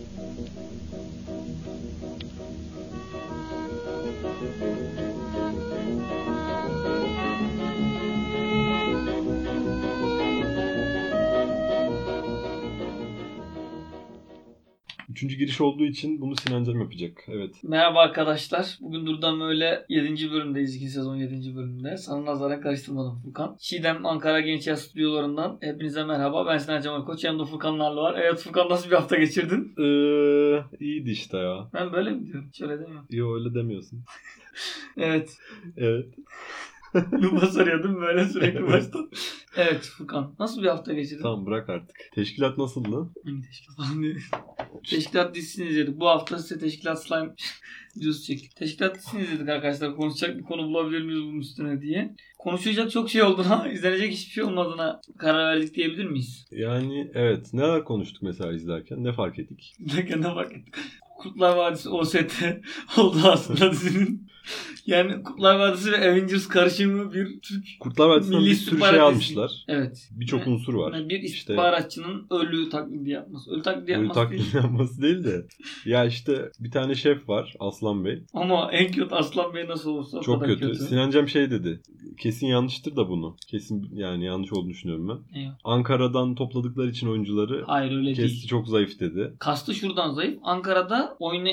Thank you. Üçüncü giriş olduğu için bunu Sinan Cem yapacak. Evet. Merhaba arkadaşlar. Bugün Durdan böyle 7. bölümdeyiz. 2. sezon 7. bölümünde. Sana nazara karıştırmadım Furkan. Çiğdem Ankara Genç Yaz Stüdyolarından hepinize merhaba. Ben Sinan Cemal Koç. Yanımda Furkan Narlı var. Evet Furkan nasıl bir hafta geçirdin? Ee, iyiydi işte ya. Ben böyle mi diyorum? Şöyle demiyorum. Yo öyle demiyorsun. Evet. Evet. Lupa sarıyordum böyle sürekli baştan. Evet Furkan. Nasıl bir hafta geçirdin? Tamam bırak artık. Teşkilat nasıldı? Hangi teşkilat falan diye. Teşkilat dizisini izledik. Bu hafta size Teşkilat Slime videosu çektik. Teşkilat dizisini izledik arkadaşlar. Konuşacak bir konu bulabilir miyiz bunun üstüne diye. Konuşacak çok şey olduğuna, izlenecek hiçbir şey olmadığına karar verdik diyebilir miyiz? Yani evet. Neler konuştuk mesela izlerken? Ne fark ettik? İzlerken ne fark ettik? Kurtlar Vadisi OST oldu aslında dizinin. Yani Kurtlar Vadisi ve Avengers karışımı bir Türk Kurtlar Vadisi'nden bir sürü şey almışlar. Evet. Birçok Yani- unsur var. Yani bir İşte istihbaratçının ölü taklidi yapması. Ölü taklidi Ölü yapması değil. taklidi yapması değil de. Ya işte bir tane şef var Aslan Bey. Ama en kötü Aslan Bey nasıl olursa o Çok kötü. kötü. Sinan Cem şey dedi. Kesin yanlıştır da bunu. Kesin yani yanlış olduğunu düşünüyorum ben. Eyvah. Ankara'dan topladıkları için oyuncuları Hayır öyle kesti değil. çok zayıf dedi. Kastı şuradan zayıf. Ankara'da oyna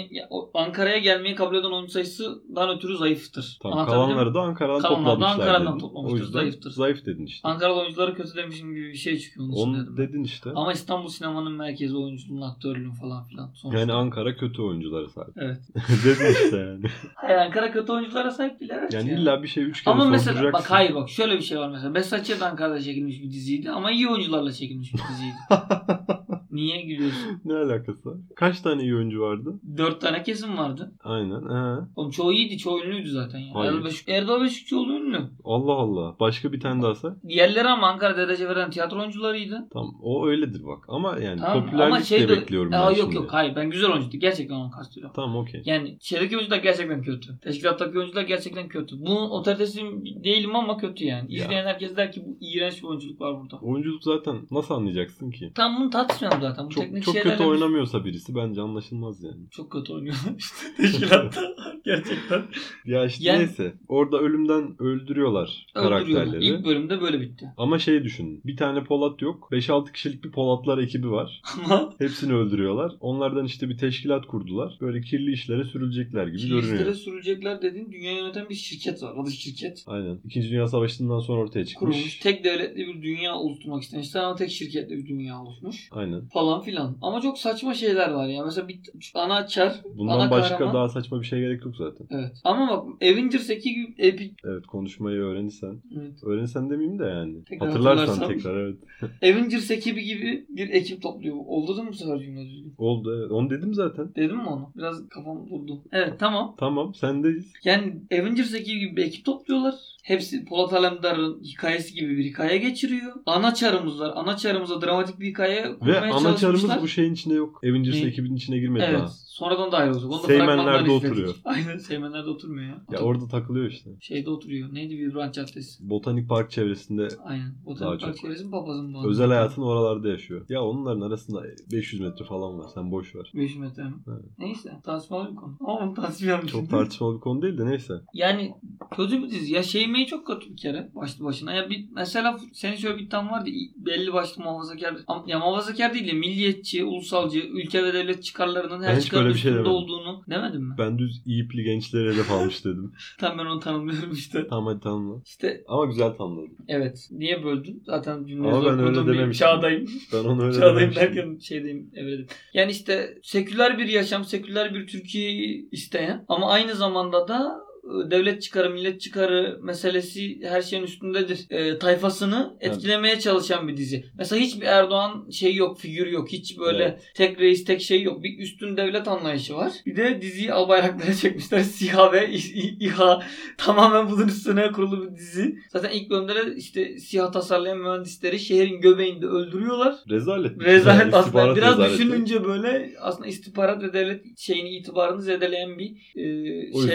Ankara'ya gelmeyi kabul eden oyuncu sayısından ötürü zayıftır. Tamam Anlatabildim mi? kalanları da Ankara'dan Kalanları toplamışlar Ankara'dan dedin. toplamıştır, O yüzden zayıftır. zayıf dedin işte. Ankaralı oyuncuları kötü demişim gibi bir şey çıkıyor onun için Onu dedim. ben. dedin işte. Ama İstanbul sinemanın merkezi oyunculuğun aktörlüğün falan filan. Sonuçta. Yani Ankara kötü oyunculara sahip. Evet. dedin işte yani. Hayır Ankara kötü oyunculara sahip değil evet. Yani ya. illa bir şey üç kere ama mesela bak hayır bak şöyle bir şey var mesela. Besatçı da Ankara'da çekilmiş bir diziydi ama iyi oyuncularla çekilmiş bir diziydi. Niye gülüyorsun? ne alakası var? Kaç tane iyi oyuncu vardı? Dört tane kesim vardı. Aynen. He. Oğlum çoğu iyiydi. Çoğu ünlüydü zaten. Ya. Hayır. Erdal, Beşik, Erdal Beşikçioğlu ünlü. Allah Allah. Başka bir tane daha say. Diğerleri ama Ankara Dedece veren tiyatro oyuncularıydı. Tamam. O öyledir bak. Ama yani Tamam popülerlik ama şey de bekliyorum Aa, ben yok şimdi. yok hayır ben güzel oyuncuydu. Gerçekten onu kastediyorum. Tamam okey. Yani şeydeki oyuncular gerçekten kötü. Teşkilattaki oyuncular gerçekten kötü. Bunun otoritesi değilim ama kötü yani. Ya. İzleyen herkes der ki bu iğrenç bir oyunculuk var burada. Oyunculuk zaten nasıl anlayacaksın ki? Tam bunu tartışmıyorum zaten. Bu Çok, teknik çok kötü oynamıyorsa birisi bence anlaşılmaz yani. Çok kötü oynuyorlar işte teşkilatta. gerçekten. Ya işte Yani- neyse. Orada ölümden öldürüyorlar karakterleri. İlk bölümde böyle bitti. Ama şey düşün. Bir tane Polat yok. 5-6 kişilik bir Polatlar ekibi var. Hepsini öldürüyorlar. Onlardan işte bir teşkilat kurdular. Böyle kirli işlere sürülecekler gibi Şirketlere görünüyor. sürecekler dediğin dünya yöneten bir şirket var. Adı şirket. Aynen. İkinci Dünya Savaşı'ndan sonra ortaya çıkmış. Kurulmuş. Tek devletli bir dünya oluşturmak istemişler ama tek şirketli bir dünya oluşmuş. Aynen. Falan filan. Ama çok saçma şeyler var ya. Mesela bir ana çar, Bundan ana başka kahraman. daha saçma bir şey gerek yok zaten. Evet. Ama bak Avengers 2 gibi epik. Evet konuşmayı öğrenirsen. Evet. Öğrenirsen demeyeyim de yani. Tekrar Hatırlarsan hatırlarsam. tekrar evet. Avengers ekibi gibi bir ekip topluyor. Oldu değil mi bu sefer cümle düzgün? Oldu evet. Onu dedim zaten. Dedim mi onu? Biraz kafam durdu. Evet tamam. Tamam sendeyiz. Yani Avengers ekibi gibi bir ekip topluyorlar. Hepsi Polat Alemdar'ın hikayesi gibi bir hikaye geçiriyor. Ana çarımız var. Ana çarımıza dramatik bir hikaye Ve çalışmışlar. bu şeyin içinde yok. Avengers Ne? ekibinin içine girmedi Evet. daha. Sonradan dahil olacak. Onu da Seymenler'de oturuyor. Aynen Seymenler'de oturmuyor ya. Ya orada takılıyor işte. Şeyde oturuyor. Neydi Vibrant Caddesi? Botanik Park çevresinde Aynen. Botanik. Park çevresi mi papazın bu? özel hayatını oralarda yaşıyor. Ya onların arasında 500 metre falan var. Sen boş ver. 5 metre mi? Evet. Neyse tartışmalı bir konu. Ama bunu tartışmayalım Çok tartışmalı bir konu değil de neyse. Yani kötü bir dizi. Ya şeymeyi çok kötü bir kere başlı başına. Ya bir mesela senin şöyle bir iddian vardı. Belli başlı muhafazakar. Ya muhafazakar değil de milliyetçi, ulusalcı, ülke ve devlet çıkarlarının her çıkarın bir şey üstünde demedim. olduğunu demedim mi? Ben düz iyipli gençlere hedef almış dedim. Tam ben onu tanımlıyorum işte. Tamam hadi tamamla. İşte Ama güzel tamamladın. evet. Niye böldün? Zaten cümleyi Ama zor ben öyle kurduğum bir dememiştim. çağdayım. Ben onu öyle Çağdayım dememiştim. derken şeydeyim evredim. Yani işte seküler bir yaşam, seküler bir Türkiye'yi isteyen ama aynı zamanda da devlet çıkarı, millet çıkarı meselesi her şeyin üstündedir. E, tayfasını etkilemeye çalışan bir dizi. Mesela hiçbir Erdoğan şey yok, figür yok. Hiç böyle Evet. tek reis, tek şey yok. Bir üstün devlet anlayışı var. Bir de diziyi al bayraklara çekmişler. SİHA ve İHA tamamen bunun üstüne kurulu bir dizi. Zaten ilk bölümde de işte SİHA tasarlayan mühendisleri şehrin göbeğinde öldürüyorlar. Rezalet. Rezalet Yani aslında. Biraz rezaleti. düşününce böyle aslında istihbarat ve devlet şeyini itibarını zedeleyen bir e,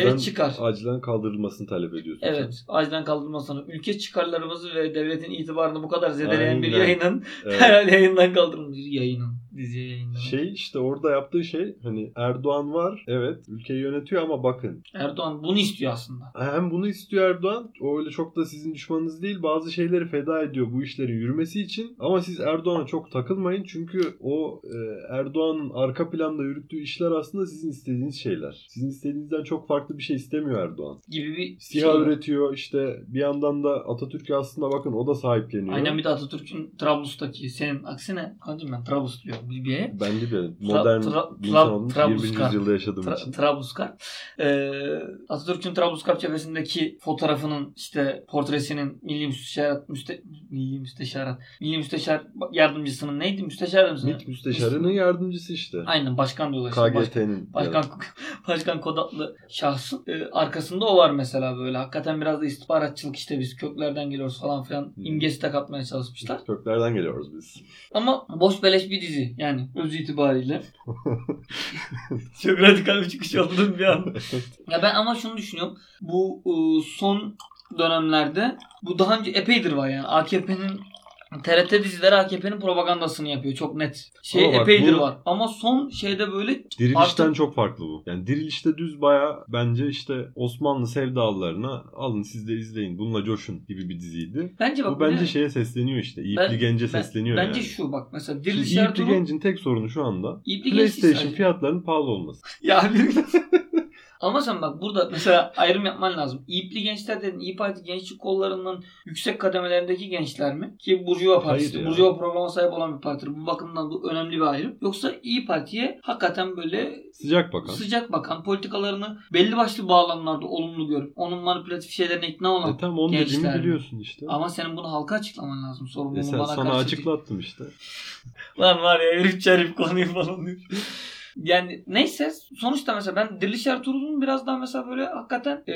yüzden çıkar. Acilen kaldırılmasını talep ediyorsun. Evet. Acilen kaldırılmasını. Ülke çıkarlarımızı ve devletin itibarını bu kadar zedeleyen bir Aynen. yayının sen. Evet. herhalde yayından kaldırılmış bir yayının. Diziye yayınlamayı. Şey işte orada yaptığı şey hani Erdoğan var evet ülkeyi yönetiyor ama bakın Erdoğan bunu istiyor aslında. hem bunu istiyor Erdoğan o öyle çok da sizin düşmanınız değil bazı şeyleri feda ediyor bu işlerin yürümesi için ama siz Erdoğan'a çok takılmayın çünkü o e, Erdoğan'ın arka planda yürüttüğü işler aslında sizin istediğiniz şeyler. Sizin istediğinizden çok farklı bir şey istemiyor Erdoğan. Gibi bir SİHA şey üretiyor işte bir yandan da Atatürk'ü aslında bakın o da sahipleniyor. Aynen bir de Atatürk'ün Trablus'taki senin aksine kancım ben Trablus diyorum yer. Ben bir modern Tra- bir Tra- insan için Trablusgar. 21. yüzyılda yaşadığım Tra- için. Trablusgar. Ee, Atatürk'ün Trablusgar cephesindeki fotoğrafının işte portresinin milli müsteşarat müste, milli müsteşarat milli müsteşar yardımcısının neydi müsteşar mısın? MİT müsteşarının yardımcısı işte. Aynen başkan diyorlar. işte. KGT'nin. Başkan Başkan Kodatlı şahsın e, arkasında o var mesela böyle. Hakikaten biraz da istihbaratçılık işte biz köklerden geliyoruz falan filan Hmm. imgesi de katmaya çalışmışlar. Köklerden geliyoruz biz. Ama boş beleş bir dizi yani öz itibariyle. Çok radikal bir çıkış oldu bir an. Ya ben ama şunu düşünüyorum. Bu e, son dönemlerde bu daha önce epeydir var yani AKP'nin TRT dizileri AKP'nin propagandasını yapıyor çok net. Şey Ama bak epeydir bu- var. Ama son şeyde böyle Dirilişten Artık- çok farklı bu. Yani dirilişte düz baya bence işte Osmanlı sevdalılarına alın siz de izleyin bununla coşun gibi bir diziydi. bence bak bu bence ne- şeye sesleniyor işte. Ben- Gence ben- sesleniyor Bence yani. şu bak mesela Şimdi Diriliş İyipli Ertuğrul Genç'in tek sorunu şu anda Genç PlayStation sadece. fiyatlarının pahalı olması. Ya bir- Ama sen bak burada mesela ayrım yapman lazım. İyipli gençler dedin. İyi Parti gençlik kollarının yüksek kademelerindeki gençler mi? Ki Burjuva Hayır Partisi. ya. Burjuva programa sahip olan bir partidir. Bu bakımdan bu önemli bir ayrım. Yoksa İyi Parti'ye hakikaten böyle Sıcak bakan. sıcak bakan politikalarını belli başlı bağlamlarda olumlu görüp onun manipülatif şeylerine ikna olan E tamam onu gençler biliyorsun işte. ama senin bunu halka açıklaman lazım. E Sorumluluğunu sen, bana sana karşı açıklattım işte. Lan var ya herif çarif konuyu falan diyor. Yani neyse sonuçta mesela ben Diriliş Ertuğrul'un biraz daha mesela böyle hakikaten e,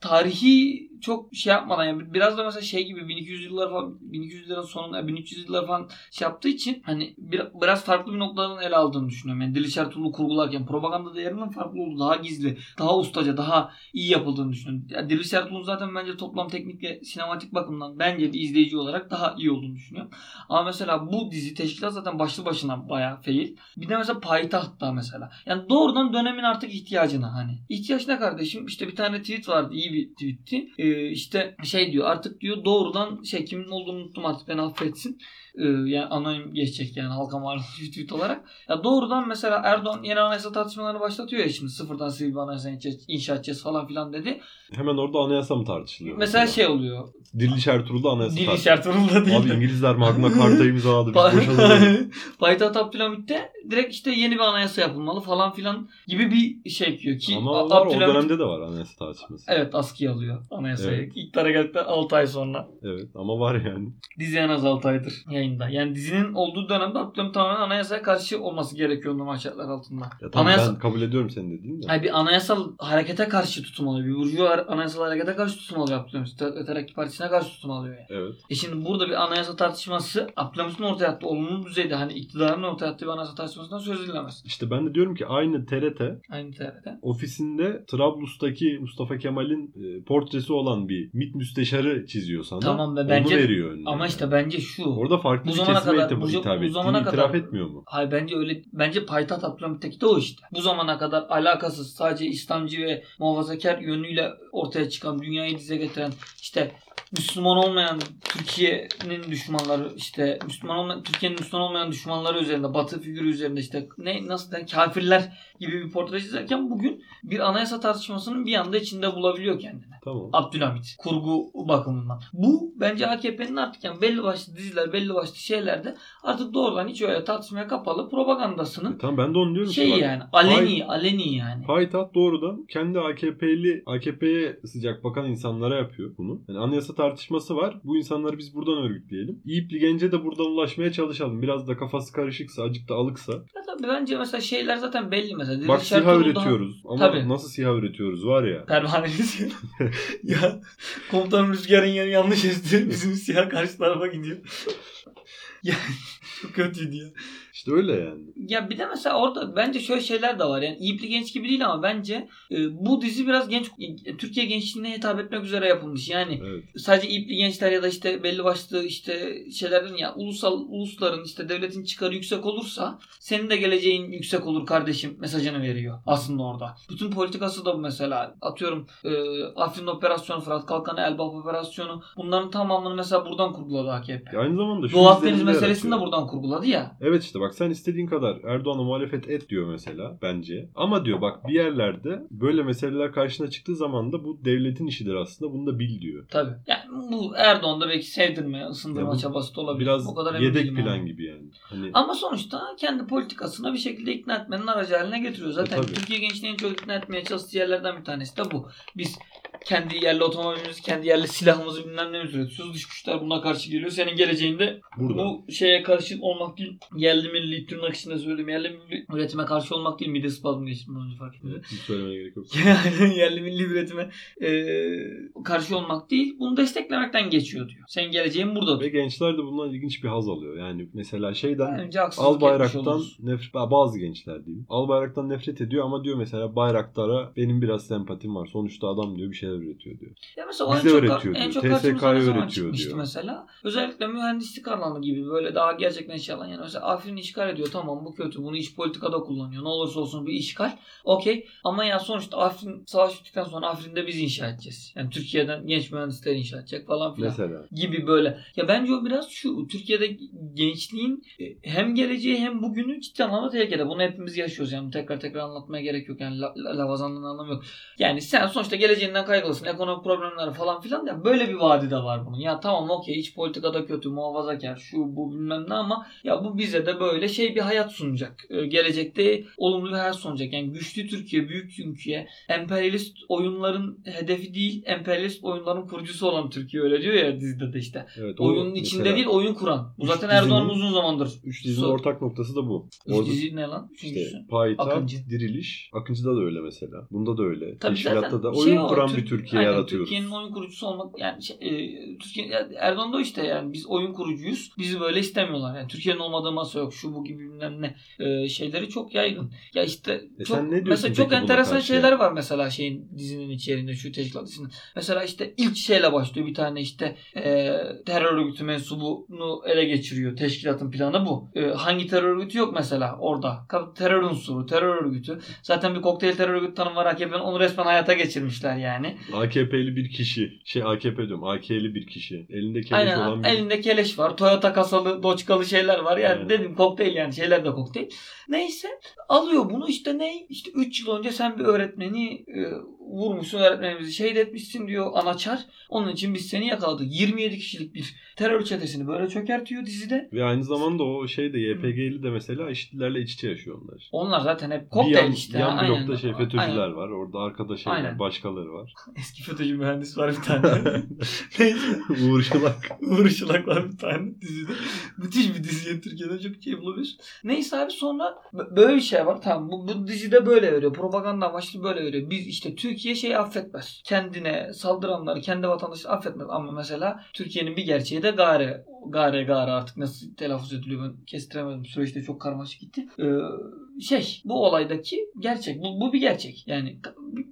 tarihi çok şey yapmadan yani biraz da mesela şey gibi 1200 yıllar falan 1200'lerin sonunda 1300 yıllar falan şey yaptığı için hani bir, biraz farklı bir noktadan ele aldığını düşünüyorum. Yani Diriliş Ertuğrul'u kurgularken propaganda değerinin farklı olduğu, daha gizli, daha ustaca, daha iyi yapıldığını düşünüyorum. Yani Diriliş Ertuğrul'un zaten bence toplam teknik ve sinematik bakımdan bence bir izleyici olarak daha iyi olduğunu düşünüyorum. Ama mesela bu dizi teşkilat zaten başlı başına bayağı fail. Bir de mesela payitahtta mesela. Yani doğrudan dönemin artık ihtiyacına hani. İhtiyaç ne kardeşim? İşte bir tane tweet vardı. iyi bir tweetti. Ee, işte şey diyor artık diyor doğrudan şey kimin olduğunu unuttum artık beni affetsin. Ee, yani anonim geçecek yani halka malum bir tweet olarak. Ya doğrudan mesela Erdoğan yeni anayasa tartışmalarını başlatıyor ya şimdi sıfırdan sivil bir anayasa inşa- edeceğiz falan filan dedi. Hemen orada anayasa mı tartışılıyor? Mesela şey oluyor. Diriliş Ertuğrul'da anayasa tartışılıyor. Ertuğrul'da değil. Abi İngilizler Magna Carta imzaladı. Biz boşalalım. Payitaht Abdülhamit'te direkt işte yeni bir anayasa yapılmalı falan filan gibi bir şey yapıyor ki Ama var, o Abdülhamit dönemde de var anayasa tartışması. evet askıya alıyor anayasayı. Evet. İktidara geldikten 6 ay sonra. Evet ama var yani. Dizi en az 6 aydır yayında. Yani dizinin olduğu dönemde Abdülhamit tamamen anayasaya karşı olması gerekiyor normal şartlar altında. Ya tamam Anayasa- ben kabul ediyorum senin dediğin de. Hayır bir anayasal harekete karşı tutum alıyor. Bir Burjuva anayasal harekete karşı tutum alıyor Abdülhamit. Te- Terakki Partisi'ne karşı tutum alıyor yani. Evet. E şimdi burada bir anayasa tartışması Abdülhamit'in ortaya attığı olumlu düzeyde hani iktidarın ortaya attığı bir anayasa tartışmasından söz edilemez. İşte ben de diyorum ki aynı TRT Aynı TRT. ofisinde Trablus'taki Mustafa Kemal'in e, portresi olan bir MİT müsteşarı çiziyor sana. Tamam ve Onu bence- veriyor önüne. Ama işte bence şu. Orada farklı bu bir zamana kesime kadar- hitap, bu- hitap bu zamana itiraf kadar- etmiyor mu? Hayır bence öyle bence payitaht Abdülhamit'teki de o işte. Bu zamana kadar alakasız sadece İslamcı ve muhafazakar yönüyle ortaya çıkan dünyayı dize getiren işte Müslüman olmayan Türkiye'nin düşmanları işte Müslüman olmayan Türkiye'nin Müslüman olmayan düşmanları üzerinde Batı figürü üzerinde işte ne nasıl der kafirler gibi bir portre çizerken bugün bir anayasa tartışmasının bir anda içinde bulabiliyor kendini. Tamam. Abdülhamit kurgu bakımından. Bu bence AKP'nin artık yani belli başlı diziler, belli başlı şeylerde artık doğrudan hiç öyle tartışmaya kapalı propagandasının E tamam ben de onu diyorum şey ki yani aleni aleni yani. Payitaht doğrudan kendi AKP'li AKP'ye sıcak bakan insanlara yapıyor bunu. Yani anayasa tartışması var. Bu insanları biz buradan örgütleyelim. İyipli Gence de buradan ulaşmaya çalışalım. Biraz da kafası karışıksa, acık da alıksa. Ya tabii bence mesela şeyler zaten belli mesela. Bak Diriliş SİHA daha üretiyoruz. Ama Tabii. nasıl SİHA üretiyoruz var ya. Pervaneliz. ya komutanım rüzgarın yeri yanlış esti. Bizim siyah karşı tarafa gidiyor. ya çok kötüydü ya. İşte öyle yani. Ya bir de mesela orada bence şöyle şeyler de var. Yani İyipli Genç gibi değil ama bence e, bu dizi biraz genç Türkiye gençliğine hitap etmek üzere yapılmış. Yani Evet. sadece İyipli gençler ya da işte belli başlı işte şeylerden ya ulusal ulusların işte devletin çıkarı yüksek olursa senin de geleceğin yüksek olur kardeşim mesajını veriyor aslında orada. Bütün politikası da bu mesela. Atıyorum e, Afrin Operasyonu, Fırat Kalkanı, Elbap Operasyonu bunların tamamını mesela buradan kurguladı AKP. Ya aynı zamanda şu Doğu Akdeniz meselesini de buradan kurguladı ya. Evet işte bak sen istediğin kadar Erdoğan'a muhalefet et diyor mesela bence. Ama diyor bak bir yerlerde böyle meseleler karşına çıktığı zaman da bu devletin işidir aslında bunu da bil diyor. Tabii. Yani bu Erdoğan'da belki sevdirme, ısındırma Ya bu çabası da olabilir. Biraz O kadar yedek plan ama. gibi yani. Hani Ama sonuçta kendi politikasına bir şekilde ikna etmenin aracı haline getiriyor. Zaten E, tabii. Türkiye gençliğini en çok ikna etmeye çalıştığı yerlerden bir tanesi de bu. Biz kendi yerli otomobilimizi, kendi yerli silahımızı bilmem ne üretiyoruz. Dış güçler buna karşı geliyor. Senin geleceğinde burada. bu şeye karşı olmak değil. Yerli milli tırnak içinde söyleyeyim. Yerli milli üretime karşı olmak değil. Mide spazmı geçtim önce fark ettim. Hiç söylemeye gerek yok. yerli milli üretime e, karşı olmak değil. Bunu desteklemekten geçiyor diyor. Senin geleceğin burada Ve gençler de bundan ilginç bir haz alıyor. Yani mesela şeyden Bence haksızlık Al Bayrak'tan oluruz. nefret bazı gençler diyeyim. Al Bayrak'tan nefret ediyor ama diyor mesela Bayraktar'a benim biraz sempatim var. Sonuçta adam diyor bir şeyler üretiyor diyor. Ya mesela Bize en çok, öğretiyor en diyor. çok TSK'ya karşımıza ne zaman öğretiyor diyor. mesela. Özellikle mühendislik alanı gibi böyle daha gerçekten şey alan. Yani mesela Afrin'i işgal ediyor. Tamam bu kötü. Bunu iş politikada kullanıyor. Ne olursa olsun bir işgal. Okey. Ama ya sonuçta Afrin savaş bittikten sonra Afrin'de biz inşa edeceğiz. Yani Türkiye'den genç mühendisler inşa edecek falan filan Mesela. gibi böyle. Ya bence o biraz şu Türkiye'de gençliğin e, hem geleceği hem bugünü ciddi anlamda tehlikede. Bunu hepimiz yaşıyoruz yani tekrar tekrar anlatmaya gerek yok. Yani la, la, lavazanlığın anlamı yok. Yani sen sonuçta geleceğinden kaygılısın. Ekonomik problemler falan filan ya böyle bir vadi de var bunun. Ya tamam okey iç politikada kötü muhafazakar şu bu bilmem ne ama ya bu bize de böyle şey bir hayat sunacak. Ee, gelecekte olumlu bir hayat sunacak. Yani güçlü Türkiye, büyük Türkiye, emperyalist oyunların hedefi değil, emperyalist oyunların kurucusu olan Türkiye öyle diyor ya dizide de işte. Evet, Oyunun mesela içinde değil oyun kuran. Bu zaten dizinin- Erdoğan'ın uzun zamandır. Üç dizinin Sor- ortak noktası da bu. Üç Orada dizi ne lan? Üçüncüsü. işte Payitaht, Akıncı. Diriliş. Akıncı'da da öyle mesela. Bunda da öyle. Tabii Teşkilatta da şey oyun o, kuran Bir Türkiye aynen, yaratıyoruz. Türkiye'nin oyun kurucusu olmak yani şey, e, Türkiye Erdoğan da işte yani biz oyun kurucuyuz. Bizi böyle istemiyorlar. Yani Türkiye'nin olmadığı masa yok. Şu bu gibi bilmem ne e, şeyleri çok yaygın. Ya işte E çok, sen ne diyorsun mesela çok enteresan şeyler ya? var mesela şeyin dizinin içerisinde şu teşkilat dizinin. Mesela işte ilk şeyle başlıyor bir tane işte e, terör örgütü mensubunu ele geçiriyor. Teşkilatın planı bu. E, hangi terör örgütü yok mesela orada. Terör unsuru, terör örgütü. Zaten bir kokteyl terör örgütü tanım var AKP'nin. Onu resmen hayata geçirmişler yani. AKP'li bir kişi. Şey AKP diyorum. AK'li bir kişi. Elinde keleş Aynen olan bir elinde keleş var. Toyota kasalı, doçkalı şeyler var. Yani Evet. dedim kokteyl yani şeyler de kokteyl. Neyse alıyor bunu işte ne? İşte 3 yıl önce sen bir öğretmeni e, vurmuşsun öğretmenimizi şehit etmişsin diyor anaçar. Onun için biz seni yakaladık. 27 kişilik bir terör çetesini böyle çökertiyor dizide. Ve aynı zamanda o şey de YPG'li de mesela IŞİD'lerle iç içe yaşıyor onlar. Onlar zaten hep bir kokteyl yan, işte. yan Aynen. blokta şey FETÖ'cüler Aynen. var. Orada arkada şeyler, Aynen. başkaları var. Eski FETÖ'cü mühendis var bir tane. Neyse. Uğur Şılak. Uğur Işılak var bir tane dizide. Müthiş bir dizi. Türkiye'de çok şey bulabilir. Neyse abi sonra böyle bir şey var. Tamam bu, bu dizide böyle veriyor. Propaganda amaçlı böyle veriyor. Biz işte Türkiye şeyi affetmez. Kendine saldıranları, kendi vatandaşları affetmez. Ama mesela Türkiye'nin bir gerçeği de gare. Gare gare artık nasıl telaffuz ediliyor ben kestiremedim. Süreçte çok karmaşık gitti. Ee, şey bu olaydaki gerçek. Bu, bu bir gerçek. Yani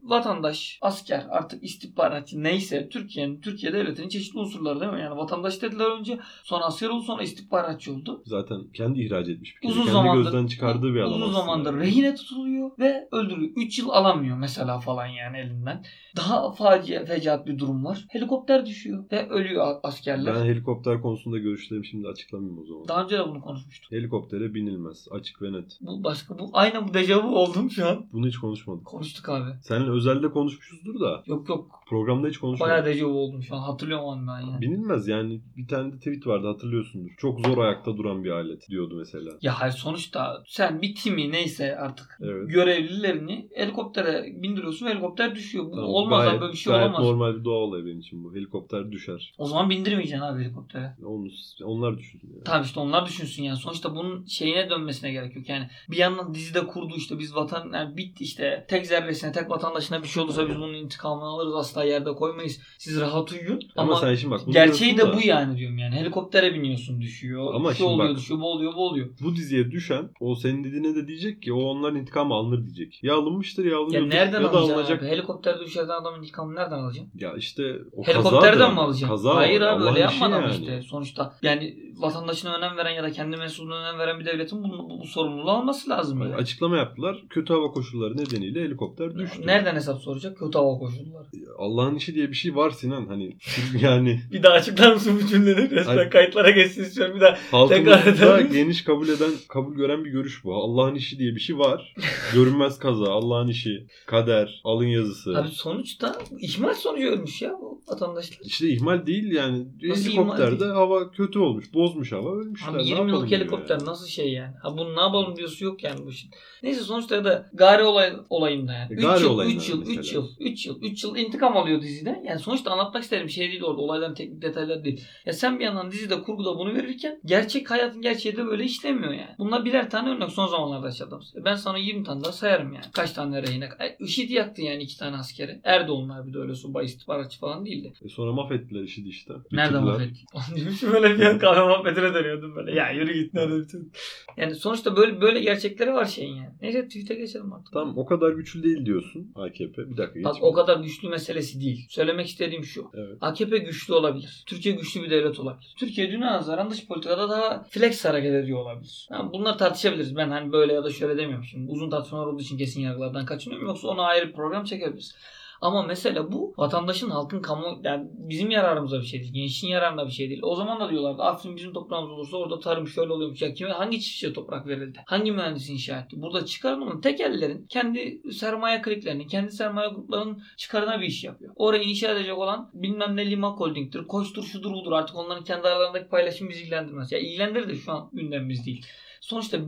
vatandaş, asker artık istihbaratçı neyse Türkiye'nin, Türkiye devletinin çeşitli unsurları değil mi? Yani vatandaş dediler önce sonra asker oldu sonra istihbaratçı oldu. Zaten kendi ihraç etmiş bir kere. Uzun kendi zamandır gözden çıkardığı bir adam Uzun zamandır rehine tutuluyor ve öldürülüyor. 3 yıl alamıyor mesela falan yani elinden. Daha facia, fecaat bir durum var. Helikopter düşüyor ve ölüyor askerler. Ben helikopter konusunda görüşlerimi şimdi açıklamayayım o zaman. Daha önce de bunu konuşmuştuk. Helikoptere binilmez. Açık ve net. Bu başka bu aynı bu dejavu oldum şu an. Bunu hiç konuşmadık. Konuştuk abi. Seninle özelde konuşmuşuzdur da Yok yok. programda hiç konuşmadık. Bayağı dejavu oldum şu an. Hatırlıyorum onu ben yani. Binilmez yani bir tane de tweet vardı hatırlıyorsundur. Çok zor ayakta duran bir alet diyordu mesela. Ya hayır sonuçta sen bir timi neyse artık Evet. görevlilerini helikoptere bindiriyorsun ve helikopter düşüyor. Bu Tamam, olmaz gayet, abi böyle bir şey gayet olamaz. normal bir doğa olayı benim için bu. Helikopter düşer. O zaman bindirmeyeceksin abi helikoptere. Onu, onlar düşünsün. Yani. Tabii işte onlar düşünsün yani. Sonuçta bunun şeyine dönmesine gerek yok. Yani bir yandan dizide kurdu işte biz vatan yani bitti işte tek zerresine tek vatandaşına bir şey olursa biz bunun intikamını alırız asla yerde koymayız. Siz rahat uyuyun. Ama, Ama, sen şimdi bak gerçeği de diyorsun bu yani diyorum yani. Helikoptere biniyorsun düşüyor. Ama şu oluyor bak- düşüyor bu oluyor bu oluyor. Bu diziye düşen o senin dediğine de diyecek ki o onların intikamı alınır diyecek. Ya alınmıştır ya Ya alınıyordur nereden ya da alınacak. abi? Helikopterde düşerden adamın intikamını nereden alacaksın? Ya işte o Helikopterden mi alacaksın? Kaza Hayır abi Allah'ın öyle yapmadan yani. işte. Sonuçta yani vatandaşına önem veren ya da kendi mensubuna önem veren bir devletin bu, bu, bu sorumluluğu alması lazım. Yani. Açıklama yaptılar. Kötü hava koşulları nedeniyle helikopter düştü. Nereden hesap soracak? Kötü hava koşulları. Allah'ın işi diye bir şey var Sinan. Hani yani Bir daha açıklar mısın bu cümleleri? Resmen Hayır. kayıtlara geçsin istiyorum. Bir daha halkımızda geniş kabul eden, kabul gören bir görüş bu. Allah'ın işi diye bir şey var. Görünmez kaza, Allah'ın işi, kader, alın yazısı. Abi sonuçta ihmal sonucu ölmüş ya vatandaşlar. İşte ihmal değil yani. Nasıl Helikopterde değil? hava kötü olmuş. Bozmuş hava ölmüşler. Abi Ne 20 yapalım yıllık helikopter yani. nasıl şey yani? Ha bunu ne yapalım diyorsu yok yani bu işin. Neyse sonuçta da Gari olay, olayında yani. E, 3 Gari yıl, olayında 3 yıl, 3 mesela. yıl, 3 yıl, 3 yıl intikam alıyor dizide. Yani sonuçta anlatmak istediğim şey değil orada. Olayların teknik detayları değil. Ya sen bir yandan dizide kurguda bunu verirken gerçek hayatın gerçeği de böyle işlemiyor yani. Bunlar birer tane örnek son zamanlarda yaşadığımız. E Ben sana 20 tane daha sayarım yani. Kaç tane rehine. E, IŞİD yaktı yani iki tane askeri. Erdoğanlar bir de öyle subay istihbaratçı falan değildi. E sonra mahvettiler işi de işte. Nerede Bitirdiler. mahvettik? Demişim böyle bir an kahve muhabbetine dönüyordum böyle. Ya yürü git nerede bitirdin? Yani sonuçta böyle böyle gerçekleri var şeyin yani. Neyse tweet'e geçelim artık. Tamam o kadar güçlü değil diyorsun AKP. Bir dakika Bak geçme. o kadar güçlü meselesi değil. Söylemek istediğim şu. Evet. AKP güçlü olabilir. Türkiye güçlü bir devlet olabilir. Türkiye dünya nazaran dış politikada daha flex hareket ediyor olabilir. Yani bunları tartışabiliriz. Ben hani böyle ya da şöyle demiyorum şimdi. Uzun tartışmalar olduğu için kesin yargılardan kaçınıyorum. Yoksa ona ayrı bir program çekebiliriz. Ama mesele bu vatandaşın halkın kamu yani bizim yararımıza bir şey değil. Gençliğin yararına bir şey değil. O zaman da diyorlardı Afrin bizim toprağımız olursa orada tarım şöyle oluyormuş. Ya kime hangi çiftçiye toprak verildi? Hangi mühendis inşa etti? Burada çıkarın onun tekellerin kendi sermaye kliklerinin, kendi sermaye gruplarının çıkarına bir iş yapıyor. Orayı inşa edecek olan bilmem ne Lima Holding'tir, Koç'tur, şudur budur. Artık onların kendi aralarındaki paylaşım bizi ilgilendirmez. Ya ilgilendirir de şu an gündemimiz değil. Sonuçta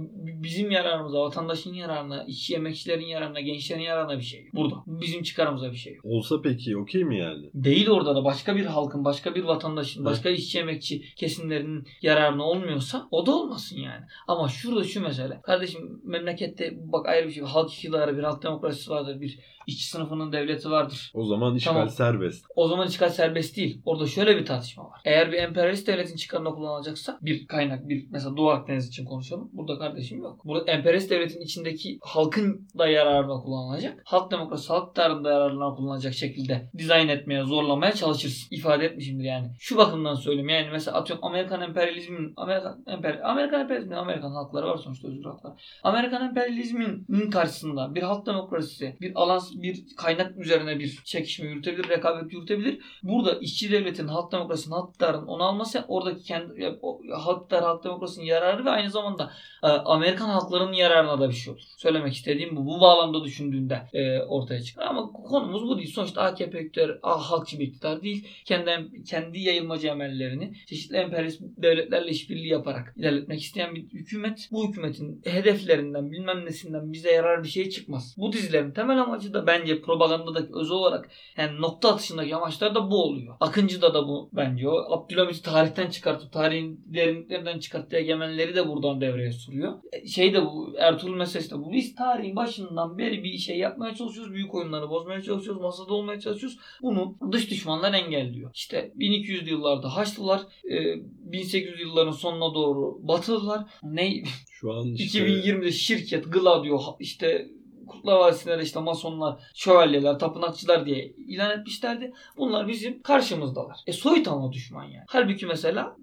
bizim yararımıza, vatandaşın yararına, işçi emekçilerin yararına, gençlerin yararına bir şey yok. Burada. Bizim çıkarımıza bir şey yok. Olsa peki okey mi yani? Değil orada da başka bir halkın, başka bir vatandaşın, Evet. başka işçi emekçi kesimlerinin yararına olmuyorsa o da olmasın yani. Ama şurada şu mesele. Kardeşim memlekette bak ayrı bir şey. Halk iktidarı bir halk demokrasisi vardır. Bir işçi sınıfının devleti vardır. O zaman işgal Tamam. serbest. O zaman çıkar serbest değil. Orada şöyle bir tartışma var. Eğer bir emperyalist devletin çıkarına kullanılacaksa bir kaynak bir mesela Doğu Akdeniz için konuşalım. Burada kardeşim yok. Burada emperyalist devletin içindeki halkın da yararına kullanılacak. Halk demokrasi, halk da yararına kullanılacak şekilde dizayn etmeye, zorlamaya çalışırsın. İfade etmişimdir yani. Şu bakımdan söyleyeyim. Yani mesela atıyorum Amerikan emperyalizmin Amerikan emper Amerikan emperyalizmin Amerikan halkları var sonuçta özgür halklar. Amerikan emperyalizminin karşısında bir halk demokrasisi, bir alan, bir kaynak üzerine bir çekişme yürütebilir, rekabet yürütebilir. Burada işçi devletin, halk demokrasinin, halk iktidarın onu alması oradaki kendi halk iktidarı, halk demokrasinin yararı ve aynı zamanda e, Amerikan halklarının yararına da bir şey olur. Söylemek istediğim bu. Bu bağlamda düşündüğünde e, ortaya çıkar. Ama konumuz bu değil. Sonuçta AKP iktidarı ah, halkçı bir iktidar değil. Kendi, kendi yayılmacı emellerini çeşitli emperyalist devletlerle işbirliği yaparak ilerletmek isteyen bir hükümet. Bu hükümetin hedeflerinden bilmem nesinden bize yarar bir şey çıkmaz. Bu dizilerin temel amacı da bence propagandadaki öz olarak yani nokta atışındaki amaçlar da bu oluyor. Akıncı'da da bu bence o. Abdülhamit tarihten çıkartıp tarihin derinliklerinden çıkarttığı egemenleri de buradan devreye sürüyor. E, Şey de bu Ertuğrul meselesi de bu. Biz tarihin başından beri bir şey yapmaya çalışıyoruz. Büyük oyunları bozmaya çalışıyoruz. Masada olmaya çalışıyoruz. Bunu dış düşmanlar engelliyor. İşte 1200'lü yıllarda Haçlılar, e, 1800 yılların sonuna doğru Batılılar. Ne Şu an işte 2020'de şirket, Gladio, işte Kurtlar Vadisi'nde de işte masonlar, şövalyeler, tapınakçılar diye ilan etmişlerdi. Bunlar bizim karşımızdalar. E soyut ama düşman yani. Halbuki mesela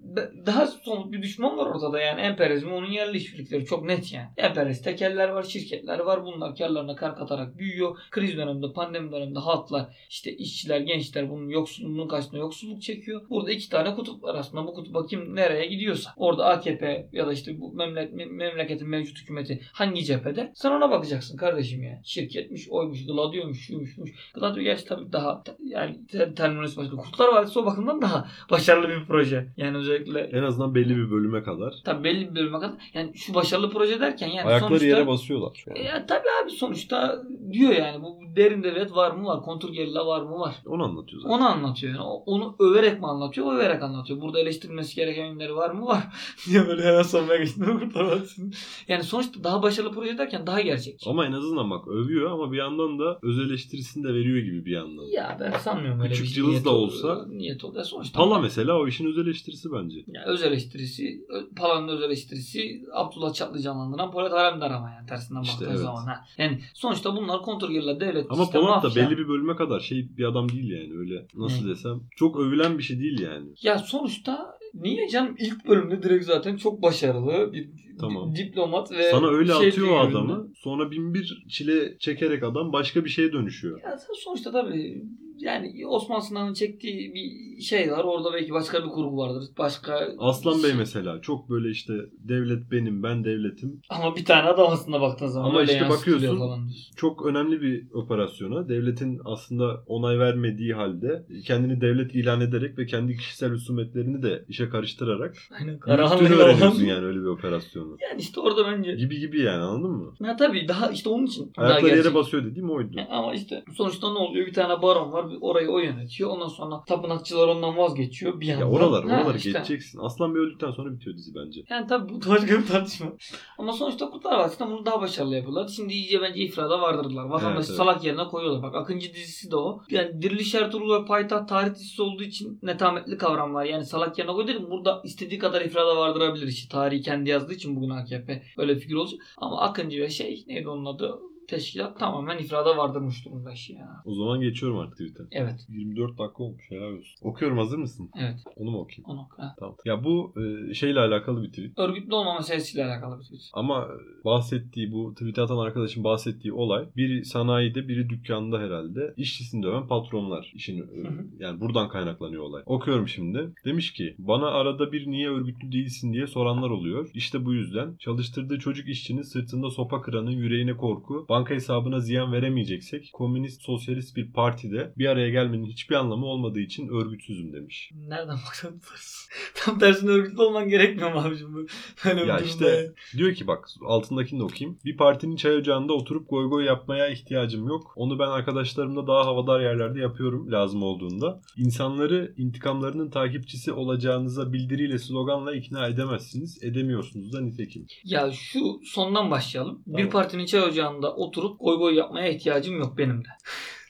daha somut bir düşman var ortada yani. Emperyalizm onun yerli işbirlikleri çok net yani. Emperyalist tekeller var, şirketler var. Bunlar karlarına kar katarak büyüyor. Kriz döneminde, pandemi döneminde halklar, işte işçiler, gençler bunun yoksulluğunun karşısında yoksulluk çekiyor. Burada iki tane kutup var aslında. Bu kutup kim nereye gidiyorsa. Orada AKP ya da işte bu memleket, memleketin mevcut hükümeti hangi cephede? Sen ona bakacaksın kardeşim yani. Şirketmiş, oymuş, Gladio'muş, şuymuş, şuymuş. Gladio gerçi tabii daha yani ter- terminolojisi başka. Kurtlar Vadisi o bakımdan daha başarılı bir proje. Yani özellikle en azından belli bir bölüme kadar tabii belli bir bölüme kadar yani şu başarılı proje derken yani ayakları sonuçta yere basıyorlar an. e, ya tabii Abi sonuçta diyor yani bu derin devlet var mı var, kontrgerilla var mı var. Onu anlatıyor zaten. Onu anlatıyor yani. Onu överek mi anlatıyor? Överek anlatıyor. Burada eleştirilmesi gereken yönleri var mı? Var. diye böyle hemen savunmaya geçtim. kurtaramazsın. yani sonuçta daha başarılı proje derken daha gerçekçi. Ama en azından bak övüyor ama bir yandan da öz eleştirisini de veriyor gibi bir yandan. Ya ben sanmıyorum öyle Küçük bir niyet da ol- olsa- niyet oluyor. Sonuçta Pala mesela o işin öz eleştirisi bence. Ya öz eleştirisi, Pala'nın öz eleştirisi Abdullah Çatlı canlandıran Polat Alemdar ama yani tersinden İşte baktığın evet. zaman. Ha. Yani sonuçta bunlar kontrgerilla devlet Ama işte Polat da belli bir bölüme kadar şey bir adam değil yani öyle nasıl Ne? desem. Çok övülen bir şey değil yani. Ya sonuçta niye canım ilk bölümde direkt zaten çok başarılı bir Tamam. di- diplomat ve Sana öyle şey atıyor o adamı. Sonra bin bir çile çekerek adam başka bir şeye dönüşüyor. Ya sonuçta tabii yani Osman Sınav'ın çektiği bir şey var. Orada belki başka bir kurgu vardır. Başka Aslan Bey mesela çok böyle işte devlet benim ben devletim. Ama bir tane adam aslında baktığın zaman Ama işte bakıyorsun, falan. Çok önemli bir operasyona devletin aslında onay vermediği halde kendini devlet ilan ederek ve kendi kişisel husumetlerini de işe karıştırarak Aynen. öğreniyorsun yani öyle bir operasyonu. Yani işte orada bence Gibi gibi yani anladın mı? Ya tabii daha işte onun için daha Ayakları yere basıyor dediğim oydu. Ya Ama işte sonuçta ne oluyor? Bir tane baron var. Orayı o yönetiyor. Ondan sonra tapınakçılar ondan vazgeçiyor. Bir Ya yandan. oralar Ha, oraları işte. geçeceksin. Aslan Bey öldükten sonra bitiyor dizi bence. Yani tabii bu başka bir tartışma. Ama sonuçta Kurtlar Vadisi'nde bunu daha başarılı yapıyorlar. Şimdi iyice bence ifrada vardırdılar. Vatandaşı Evet, evet. salak yerine koyuyorlar. Bak Akıncı dizisi de o. Yani Diriliş Ertuğrul ve Payitaht tarih dizisi olduğu için netametli kavramlar. Yani salak yerine koy dedim. Burada istediği kadar ifrada vardırabilir. İşte tarihi kendi yazdığı için bugün AKP öyle bir figür olacak. Ama Akıncı ve şey neydi onun adı? Teşkilat tamamen ifrada vardırmış durumda işi ya. O zaman geçiyorum artık tweet'e. Evet. 24 dakika olmuş helal olsun. Okuyorum hazır mısın? Evet. Onu mu okuyayım? Onu. ha. Tamam. Ya bu e, şeyle alakalı bir tweet. Örgütlü olma meselesiyle alakalı bir tweet. Ama bahsettiği bu tweet atan arkadaşın bahsettiği olay biri sanayide biri dükkanda herhalde işçisini döven patronlar işin hı. yani buradan kaynaklanıyor olay. Okuyorum şimdi. Demiş ki bana arada bir niye örgütlü değilsin diye soranlar oluyor. İşte bu yüzden çalıştırdığı çocuk işçinin sırtında sopa kıranın yüreğine korku, banka hesabına ziyan veremeyeceksek komünist sosyalist bir partide bir araya gelmenin hiçbir anlamı olmadığı için örgütsüzüm demiş. Nereden baksan. Tam tersine örgütlü olman gerekmiyor mu abicim? bu? Böyle bir Ya durumda işte. Diyor ki bak altındakini de okuyayım. Bir partinin çay ocağında oturup goy goy yapmaya ihtiyacım yok. Onu ben arkadaşlarımla daha havadar yerlerde yapıyorum lazım olduğunda. İnsanları intikamlarının takipçisi olacağınıza bildiriyle sloganla ikna edemezsiniz. Edemiyorsunuz da nitekim. Ya şu sondan başlayalım. Bir Tamam. partinin çay ocağında oturup goy goy yapmaya ihtiyacım yok benim de.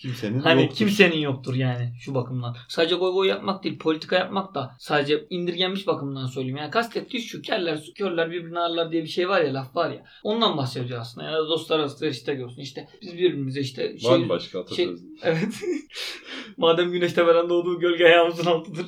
Kimsenin Hani yoktur. kimsenin yoktur yani şu bakımdan. Sadece goy goy yapmak değil, politika yapmak da sadece indirgenmiş bakımdan söyleyeyim. Yani kastettiği şu keller, su körler birbirini ağırlar diye bir şey var ya, laf var ya. Ondan bahsediyor aslında. Yani dostlar arası işte görsün. İşte biz birbirimize işte Var mı başka şey, atasözü? evet. Madem güneş tepeden doğduğu gölge ayağımızın altıdır.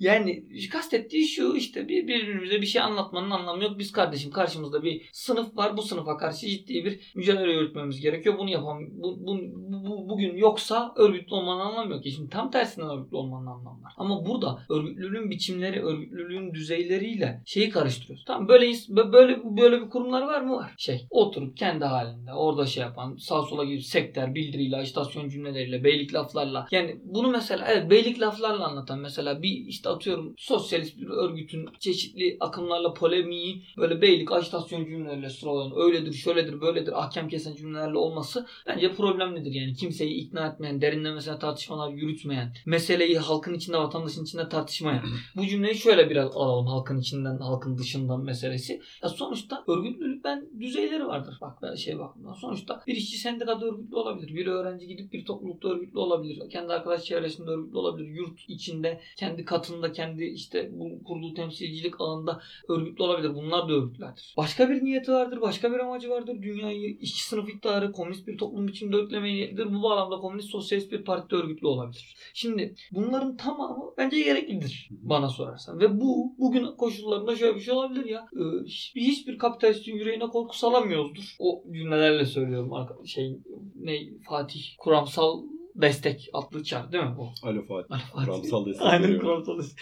Yani kastettiği şu işte bir, birbirimize bir şey anlatmanın anlamı yok. Biz kardeşim karşımızda bir sınıf var. Bu sınıfa karşı ciddi bir mücadele yürütmemiz gerekiyor. Bunu yapan bu, bu, bu- bugün yoksa örgütlü olmanın anlamı yok. Şimdi tam tersine örgütlü olmanın anlamı var. Ama burada örgütlülüğün biçimleri, örgütlülüğün düzeyleriyle şeyi karıştırıyoruz. Tamam böyle böyle böyle bir kurumlar var mı? Var. Şey oturup kendi halinde orada şey yapan sağ sola gibi sekter bildiriyle, ajitasyon cümleleriyle, beylik laflarla. Yani bunu mesela evet beylik laflarla anlatan mesela bir işte atıyorum sosyalist bir örgütün çeşitli akımlarla polemiği böyle beylik ajitasyon cümleleriyle sıralayan öyledir, şöyledir, böyledir ahkam kesen cümlelerle olması bence problemlidir yani. Kimseyi ikna etmeyen, derinlemesine tartışmalar yürütmeyen, meseleyi halkın içinde, vatandaşın içinde tartışmayan. Bu cümleyi şöyle biraz alalım halkın içinden, halkın dışından meselesi. Ya sonuçta örgütlülük ben düzeyleri vardır. Bak ben şey bakımdan. Sonuçta bir işçi sendikada örgütlü olabilir. Bir öğrenci gidip bir toplulukta örgütlü olabilir. Kendi arkadaş çevresinde örgütlü olabilir. Yurt içinde, kendi katında, kendi işte bu kurduğu temsilcilik alanında örgütlü olabilir. Bunlar da örgütlerdir. Başka bir niyeti vardır. Başka bir amacı vardır. Dünyayı işçi sınıf iktidarı komünist bir toplum biçimde örgütlemeye. Bu bağlamda komünist sosyalist bir partide örgütlü olabilir. Şimdi bunların tamamı bence gereklidir bana sorarsan. Ve bu bugün koşullarında şöyle bir şey olabilir ya. Ee, hiçbir, hiçbir kapitalistin yüreğine korku salamıyoruzdur. O cümlelerle söylüyorum şey ne Fatih kuramsal destek atlı çağrı değil mi bu? Alo Fatih. Alo Fatih. Kuramsal destek Aynen kuramsal destek.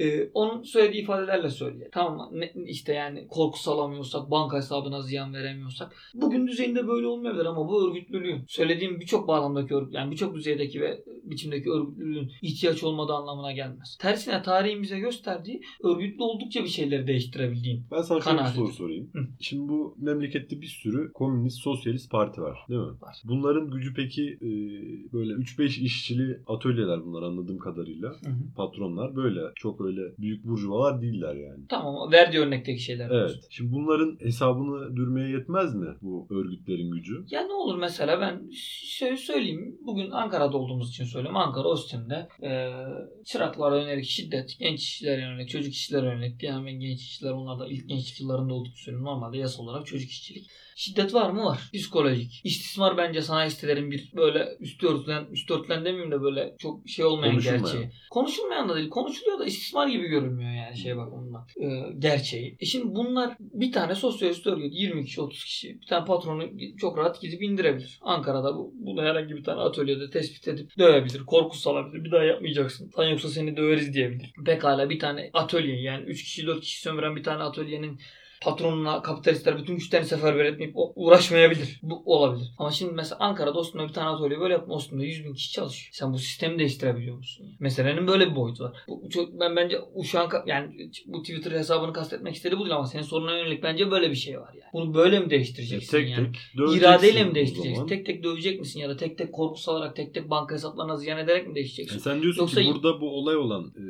Ee, onun söylediği ifadelerle söylüyor. Tamam işte yani korku salamıyorsak, banka hesabına ziyan veremiyorsak. Bugün düzeyinde böyle olmayabilir ama bu örgütlülüğün söylediğim birçok bağlamdaki örgüt, yani birçok düzeydeki ve biçimdeki örgütlülüğün ihtiyaç olmadığı anlamına gelmez. Tersine tarihin bize gösterdiği örgütlü oldukça bir şeyleri değiştirebildiğin. Ben sana şöyle bir soru sorayım. Hı. Şimdi bu memlekette bir sürü komünist, sosyalist parti var değil mi? Var. Bunların gücü peki e, böyle 3-5 işçili atölyeler bunlar anladığım kadarıyla. Hı hı. Patronlar böyle çok öyle büyük burjuvalar değiller yani. Tamam verdiği örnekteki şeyler. Evet. Şimdi bunların hesabını dürmeye yetmez mi bu örgütlerin gücü? Ya ne olur mesela ben şöyle söyleyeyim. Bugün Ankara'da olduğumuz için söylüyorum. Ankara Ostim'de e, çıraklara yönelik şiddet, genç işçilere yönelik, çocuk işçilere yönelik. Yani ben genç işçiler onlar da ilk genç yıllarında olduk söylüyorum. Normalde yasa olarak çocuk işçilik. Şiddet var mı? Var. Psikolojik. İstismar bence sanayi sitelerin bir böyle üstü örtülen, üstü örtülen demeyeyim de böyle çok şey olmayan Konuşulmayan. gerçeği. Konuşulmayan da değil. Konuşuluyor da istismar gibi görünmüyor yani şey bakımından. E, gerçeği. E şimdi bunlar bir tane sosyalist örgüt 20 kişi 30 kişi bir tane patronu çok rahat gidip indirebilir. Ankara'da bu, bunu herhangi bir tane atölyede tespit edip dövebilir. Korku salabilir. Bir daha yapmayacaksın. Sen yoksa seni döveriz diyebilir. Pekala bir tane atölye yani 3 kişi 4 kişi sömüren bir tane atölyenin patronuna kapitalistler bütün güçlerini seferber etmeyip uğraşmayabilir. Bu olabilir. Ama şimdi mesela Ankara'da Ostim'de bir tane atölye böyle yapma. Ostim'de 100 bin kişi çalışıyor. Sen bu sistemi değiştirebiliyor musun? Yani? Meselenin böyle bir boyutu var. Bu, çok, ben bence uşağın ka- yani bu Twitter hesabını kastetmek istedi bu değil ama senin soruna yönelik bence böyle bir şey var yani. Bunu böyle mi değiştireceksin tek yani? tek döveceksin İradeyle mi değiştireceksin? Tek tek dövecek misin ya da tek tek korku salarak tek tek banka hesaplarına ziyan ederek mi E değiştireceksin? sen diyorsun Yoksa- ki burada bu olay olan e,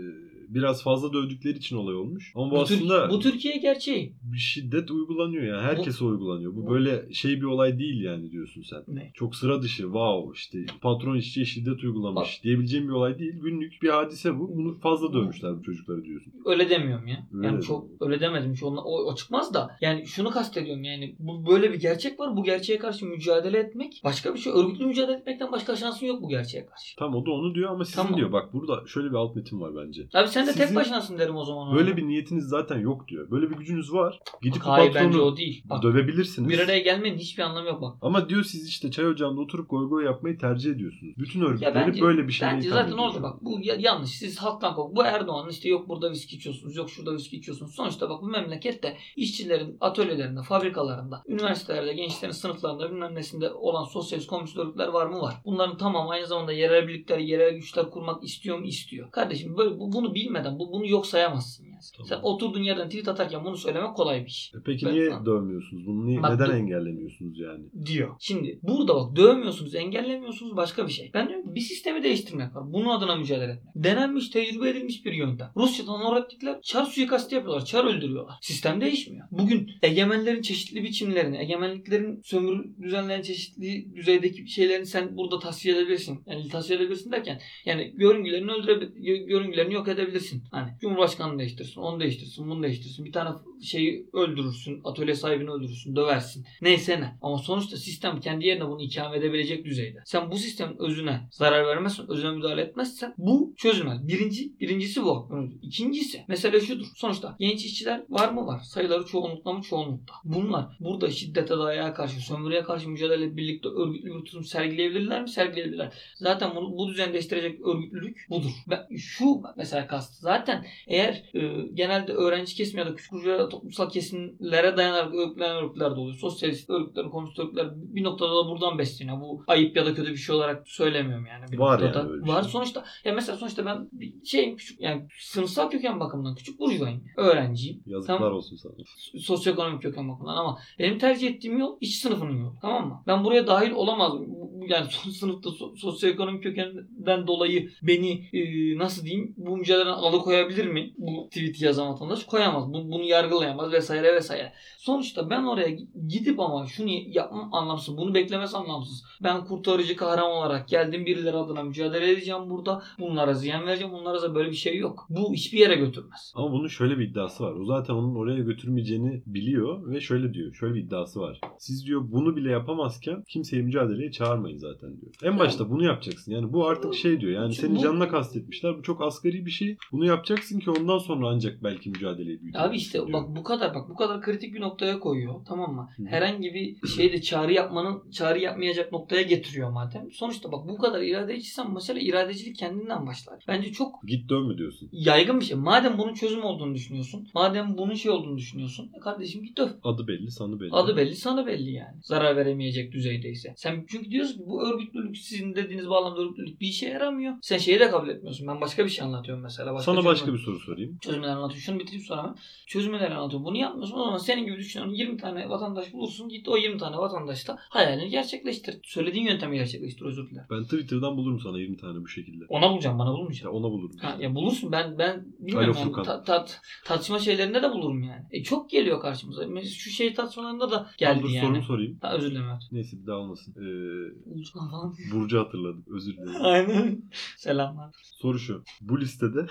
biraz fazla dövdükleri için olay olmuş. Ama bu, Bu, Tür- aslında bu Türkiye gerçeği. bir şiddet uygulanıyor yani. Herkese uygulanıyor. Bu bu- böyle şey bir olay değil yani diyorsun sen. Ne? Çok sıra dışı. Wow işte patron işçiye şiddet uygulamış diyebileceğim bir olay değil. Günlük bir hadise bu. Bunu fazla dövmüşler bu çocukları diyorsun. Öyle demiyorum ya. Öyle yani mi? çok öyle demedim. Hiç onunla- o, o çıkmaz da. Yani şunu kastediyorum yani bu böyle bir gerçek var. Bu gerçeğe karşı mücadele etmek başka bir şey. Örgütlü mücadele etmekten başka şansın yok bu gerçeğe karşı. Tam o da onu diyor ama sizin Tamam. diyor. Bak burada şöyle bir alt metin var bence. Abi sen de tek Sizin başınasın derim o zaman. ona. Böyle bir niyetiniz zaten yok diyor. Böyle bir gücünüz var. Gidip Bak, hayır bence o değil. Bak, dövebilirsiniz. bir araya gelmenin hiçbir anlamı yok bak. Ama diyor siz işte çay ocağında oturup goy goy yapmayı tercih ediyorsunuz. Bütün örgütleri böyle bir şeyle Bence zaten orada bak bu ya- yanlış. Siz halktan kork. Bu Erdoğan'ın işte yok burada viski içiyorsunuz, yok şurada viski içiyorsunuz. Sonuçta bak bu memlekette işçilerin atölyelerinde, fabrikalarında, üniversitelerde, gençlerin sınıflarında bilmem nesinde olan sosyalist komünist örgütler var mı? Var. Bunların tamamı aynı zamanda yerel birlikler, yerel güçler kurmak istiyor mu? İstiyor. Kardeşim böyle bu, bunu bilmeden bu, bunu yok sayamazsın yani. Tamam. Sen oturduğun yerden tweet atarken bunu söylemek kolay bir iş. E Peki Ben- niye dövmüyorsunuz? Bunu niye, Bak neden bu- engellemiyorsunuz yani? diyor. Şimdi burada bak dövmüyorsunuz, engellemiyorsunuz başka bir şey. Ben diyorum bir sistemi değiştirmek var. Bunun adına mücadele etmek. Denenmiş, tecrübe edilmiş bir yöntem. Rusya'dan öğrettikler çar suikastı yapıyorlar. Çar öldürüyorlar. Sistem değişmiyor. Bugün egemenlerin çeşitli biçimlerini, egemenliklerin sömürü düzenleyen çeşitli düzeydeki şeylerini sen burada tasfiye edebilirsin. Yani tasfiye edebilirsin derken yani görüngülerini öldürebilirsin. Görüngülerini yok edebilirsin. Hani Cumhurbaşkanını değiştirsin, onu değiştirsin, bunu değiştirsin. Bir tane şeyi öldürürsün, atölye sahibini öldürürsün, döversin. Neyse ne. Ama sonuçta sistem kendi yerine bunu ikame edebilecek düzeyde. Sen bu sistemin özüne zarar vermezsen, özüne müdahale etmezsen bu çözülmez. Birinci, birincisi bu. İkincisi mesele şudur. Sonuçta genç işçiler var mı var? Sayıları çoğunlukla mı çoğunlukta. Bunlar burada şiddete dayağa karşı, sömürüye karşı mücadele birlikte örgütlü bir tutum sergileyebilirler mi? Sergileyebilirler. Zaten bunu bu düzen değiştirecek örgütlülük budur. Ben şu mesela kastı. Zaten eğer e, genelde öğrenci kesimi ya da küçük burjuva toplumsal kesimlere dayanarak örgütlenen örgütler de oluyor. Sosyalist örgütler, komünist örgütler bir noktada da buradan besleniyor. Bu ayıp ya da kötü bir şey olarak söylemiyorum yani. Bir Var noktada yani öyle Var. şey. Sonuçta ya mesela sonuçta ben bir şeyim küçük yani sınıfsal köken bakımından küçük burjuvayım. Öğrenciyim. Yazıklar Tamam. olsun sana. Sosyoekonomik köken bakımından ama benim tercih ettiğim yol iş sınıfının yolu. Tamam mı? Ben buraya dahil olamazdım. Bu- bu- Yani son sınıfta so- sosyoekonomik kökenden dolayı beni e, nasıl diyeyim bu mücadeleden alıkoyabilir mi? Bu tweet'i yazan vatandaş koyamaz. Bu- bunu yargılayamaz vesaire vesaire. Sonuçta ben oraya gidip ama şunu yapmam anlamsız. Bunu beklemesi anlamsız. Ben kurtarıcı kahraman olarak geldim birileri adına mücadele edeceğim burada. Bunlara ziyan vereceğim. Bunlara da böyle bir şey yok. Bu hiçbir yere götürmez. Ama bunun şöyle bir iddiası var. O zaten onun oraya götürmeyeceğini biliyor ve şöyle diyor. Şöyle bir iddiası var. Siz diyor bunu bile yapamazken kimseyi mücadeleye çağırmayın takılmayın zaten diyor. En başta bunu yapacaksın. Yani bu artık şey diyor. Yani senin canına kastetmişler. Bu çok asgari bir şey. Bunu yapacaksın ki ondan sonra ancak belki mücadeleyi büyütebilirsin Abi işte diyor. bak bu kadar bak bu kadar kritik bir noktaya koyuyor. Tamam mı? Hı. Herhangi bir şeyde çağrı yapmanın çağrı yapmayacak noktaya getiriyor madem. Sonuçta bak bu kadar iradeciysen mesela iradecilik kendinden başlar. Bence çok Git dön mü diyorsun? yaygın bir şey. Madem bunun çözüm olduğunu düşünüyorsun. Madem bunun şey olduğunu düşünüyorsun. E kardeşim git döv. Adı belli, sanı belli. Adı belli sana belli yani. Zarar veremeyecek düzeydeyse. Sen çünkü diyorsun ki bu örgütlülük sizin dediğiniz bağlamda örgütlülük bir işe yaramıyor. Sen şeyi de kabul etmiyorsun. Ben başka bir şey anlatıyorum mesela. Başka Sana çözüm- başka bir soru sorayım. çözümler anlatıyorum. Şunu bitireyim sonra. Çözümler anlatıyorum. Bunu yapmıyorsun. O zaman senin gibi düşünüyorum. 20 tane vatandaş bulursun. Git o 20 tane vatandaşla hayalini gerçekleştir. Söylediğin yöntemi gerçekleştir özür dilerim. Ben Twitter'dan bulurum sana 20 tane bu şekilde. Ona bulacağım bana Ya bulmayacağım. ona bulurum. Ha, ya bulursun ben ben bilmiyorum Alo yani, ta- tat- tartışma şeylerinde de bulurum yani. E, çok geliyor karşımıza. Mesela şu şey tartışmalarında da geldi dur yani. sorumu sorayım. Ha, özür dilerim. evet. Neyse bir daha olmasın. Ee, Falan. Burcu hatırladım. Özür dilerim. Aynen. Selamlar. Soru şu. Bu listede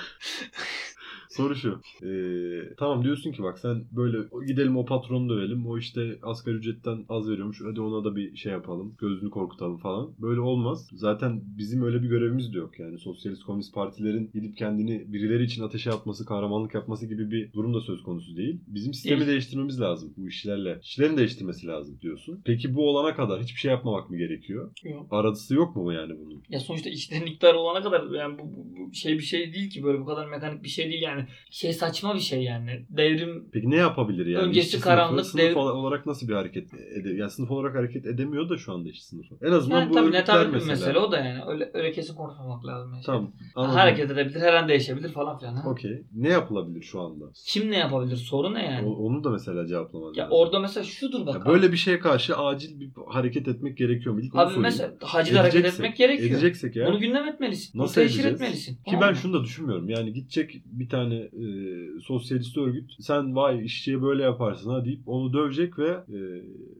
Soru şu. Ee, tamam diyorsun ki bak sen böyle gidelim o patronu dövelim. O işte asgari ücretten az veriyormuş. Hadi ona da bir şey yapalım. Gözünü korkutalım falan. Böyle olmaz. Zaten bizim öyle bir görevimiz de yok. Yani sosyalist komünist partilerin gidip kendini birileri için ateşe atması, kahramanlık yapması gibi bir durum da söz konusu değil. Bizim sistemi Değil. değiştirmemiz lazım bu işlerle. İşlerin değiştirmesi lazım diyorsun. Peki bu olana kadar hiçbir şey yapmamak mı gerekiyor? Yok. Aradısı yok mu yani bunun? Ya sonuçta işlerin iktidarı olana kadar yani bu, bu, bu şey bir şey değil ki böyle bu kadar mekanik bir şey değil yani. Şey saçma bir şey yani. Devrim Peki ne yapabilir yani? Öncesi İşçi karanlık, sınıfı, sınıf dev- olarak nasıl bir hareket ede yani sınıf olarak hareket edemiyor da şu anda işçi sınıfı. En azından yani bu tabii örgütler mesela. mesele o da yani. Öyle öyle kesin konuşmamak lazım. Yani. Tamam. Anladım. Hareket edebilir, her an değişebilir falan filan. Okey. Ne yapılabilir şu anda? Kim ne yapabilir? Soru ne yani? O- onu da mesela cevaplaman ya lazım. orada mesela şudur bak. Ya böyle bir şeye karşı acil bir hareket etmek gerekiyor mu? İlk abi mesela hacı hareket etmek gerekiyor. Edeceksek ya. Bunu gündem etmelisin. Nasıl teşhir edeceğiz? etmelisin. Ki ben şunu da düşünmüyorum. Yani gidecek bir tane e, sosyalist örgüt sen vay işçiye böyle yaparsın ha deyip onu dövecek ve e,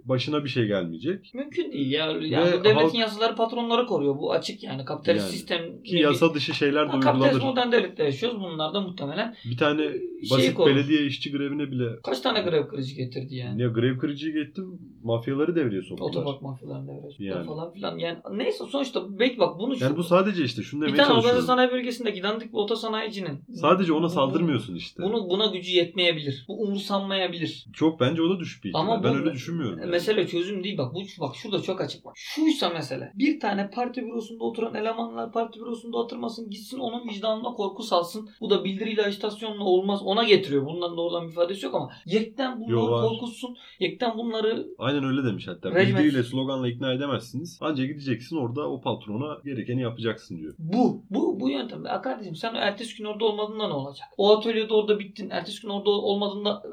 başına bir şey gelmeyecek. Mümkün değil ya. Yani bu devletin halk- yasaları patronları koruyor. Bu açık yani. Kapitalist Yani. sistem Ki yasa dışı şeyler de Ha, Kapitalist uygulanır. modern devlette yaşıyoruz. Bunlar da muhtemelen Bir tane şeyi basit korur. belediye işçi grevine bile Kaç tane grev kırıcı getirdi yani? ya grev kırıcıyı gittim mafyaları devreye soktular. Otopark mafyalarını devreye Yani. falan filan. Yani neyse sonuçta belki bak bunu şu, Yani bu sadece işte şunu bir demeye tane organize çalışıyorum. sanayi bölgesindeki dandik bir otosanayicinin Sadece ona saldırmıyorsun işte. Bunu buna gücü yetmeyebilir. Bu umursanmayabilir. Çok bence o da düşük bir ihtimal. Ama ben bu- öyle düşünmüyorum. yani. Mesele çözüm değil bak. Bu bak şurada çok açık bak. Şuysa mesele. Bir tane parti bürosunda oturan elemanlar parti bürosunda oturmasın. Gitsin onun vicdanına korku salsın. Bu da bildiriyle agitasyonla olmaz. Ona getiriyor. Bundan doğrudan bir ifadesi yok ama yekten bunları Yo, var. korkutsun. Yekten bunları Aynen öyle demiş hatta. Rejim Bildiriyle sloganla ikna edemezsiniz. Ancak gideceksin orada o patrona gerekeni yapacaksın diyor. bu. Bu bu yöntem. Ya kardeşim sen ertesi gün orada olmadığında ne olacak? O atölyede orada bittin. Ertesi gün orada olmadığında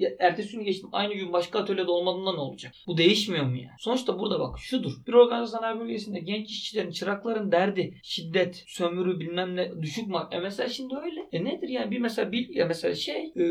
e- ertesi gün geçtim. Aynı gün başka atölyede olmadığında ne olacak? Bu değişmiyor mu yani? Sonuçta burada bak şudur. Bir organize sanayi bölgesinde genç işçilerin, çırakların derdi şiddet, sömürü bilmem ne düşük mak. E mesela şimdi öyle. E nedir yani bir mesela bir ya mesela şey e,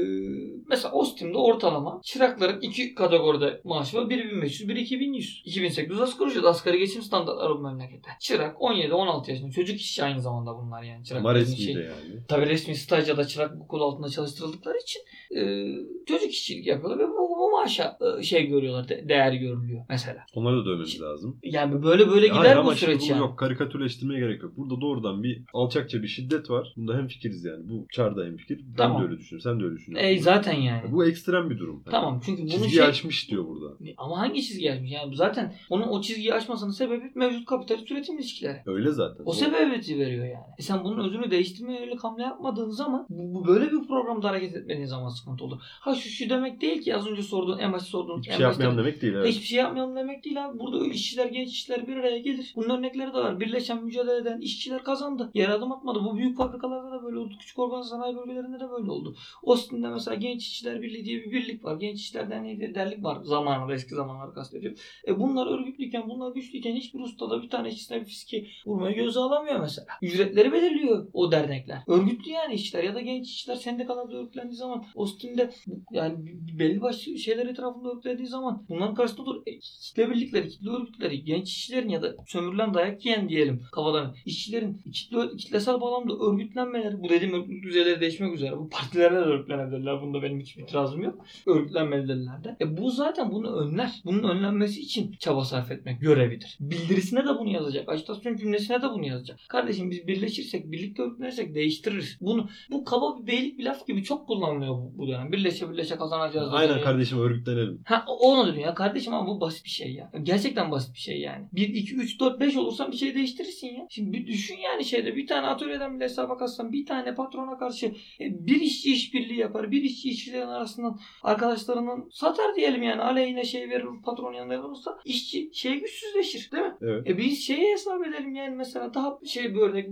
mesela Ostim'de ortalama çırakların iki kategoride maaşı var. Biri 1500, biri 2100. 2800 asgari ücret. Asgari geçim standartları bu memlekette. Çırak 17-16 yaşında. Çocuk işçi aynı zamanda bunlar yani. Çırak Ama resmi şey- yani. Tabii resmi staj ya da çırak kol altında çalıştırıldıkları için e, çocuk işçilik yapıyorlar ve bu, bu maaşa e, şey görüyorlar, de- değer görülüyor mesela. Onları da dövmemiz lazım. Yani böyle böyle gider Hayır bu ama şimdi süreç yani. yok karikatürleştirmeye gerek yok. Burada doğrudan bir alçakça bir şiddet var. Bunda hem fikiriz yani. Bu çarda hem fikir. Ben Tamam. de öyle düşünüyorum. Sen de öyle düşünüyorsun. E zaten yani. Bu ekstrem bir durum. Tamam çünkü bunun Çizgi şey... aşmış diyor burada. Ama hangi çizgi aşmış? Yani zaten onun o çizgiyi aşmasının sebebi mevcut kapitalist üretim ilişkileri. Öyle zaten. O sebebiyeti veriyor yani. E sen bunun özünü değiştirmeye yönelik hamle yapmadığın zaman bu, bu böyle bir programda hareket etmediğin zaman sıkıntı olur. Ha şu şu demek değil ki az önce sorduğun en başta sorduğun Hiçbir şey yapmayalım demek değil. Evet. Hiçbir şey yapmayalım demek değil abi. Burada işçiler, genç işçiler bir araya gelir. Bunun örnekleri de var. Birleşen, mücadele eden işçiler kazandı. Yer adım atmadı. Bu büyük fabrikalarda da böyle oldu. Küçük organize sanayi bölgelerinde de böyle oldu. Ostim'de mesela Genç İşçiler Birliği diye bir birlik var. Genç İşçiler Derneği diye derlik var. Zamanında eski zamanları kastediyorum. E bunlar örgütlüyken, bunlar güçlüyken hiçbir ustada bir tane işçisine bir fiski vurmayı göze alamıyor mesela. Ücretleri belirliyor o dernekler. Örgütlü yani işçiler ya da genç işçiler sendikalarda örgütlendiği zaman Ostim'de yani belli başlı şeyler etrafında örgütlendiği zaman bunların karşısında dur. E, kitle birlikleri, kitle örgütleri, genç işçilerin ya da sömürülen dayak yiyen diyelim kafadan işçilerin kitle, kitlesel bağlamda örgütlenmeleri. Bu dediğim örgütlük düzeyleri değişmek üzere. Bu partilerle örgütlenebilirler. Bunda benim hiçbir itirazım yok. Örgütlenmelidirler de. E bu zaten bunu önler. Bunun önlenmesi için çaba sarf etmek görevidir. Bildirisine de bunu yazacak. Ajitasyon cümlesine de bunu yazacak. Kardeşim biz birleşirsek, birlikte örgütlenirsek değiştiririz. Bunu bu kaba bir beylik bir laf gibi çok kullanılıyor bu, bu dönem. Birleşe birleşe kazanacağız. Aynen deniyor. kardeşim örgütlenelim. Ha onu diyor ya kardeşim ama bu basit bir şey ya. Gerçekten basit bir şey yani. 1, 2, 3, 4, 5 olursan bir şey değiştirirsin ya. Şimdi bir düşün yani şeyde bir tane atölyeden bile hesaba katsan bir tane patrona karşı e, bir işçi işbirliği yapar. Bir işçi işçilerin arasından arkadaşlarının satar diyelim yani aleyhine şey verir patron yanında olursa işçi şey güçsüzleşir değil mi? Evet. E biz şeyi hesap edelim yani mesela daha şey böyle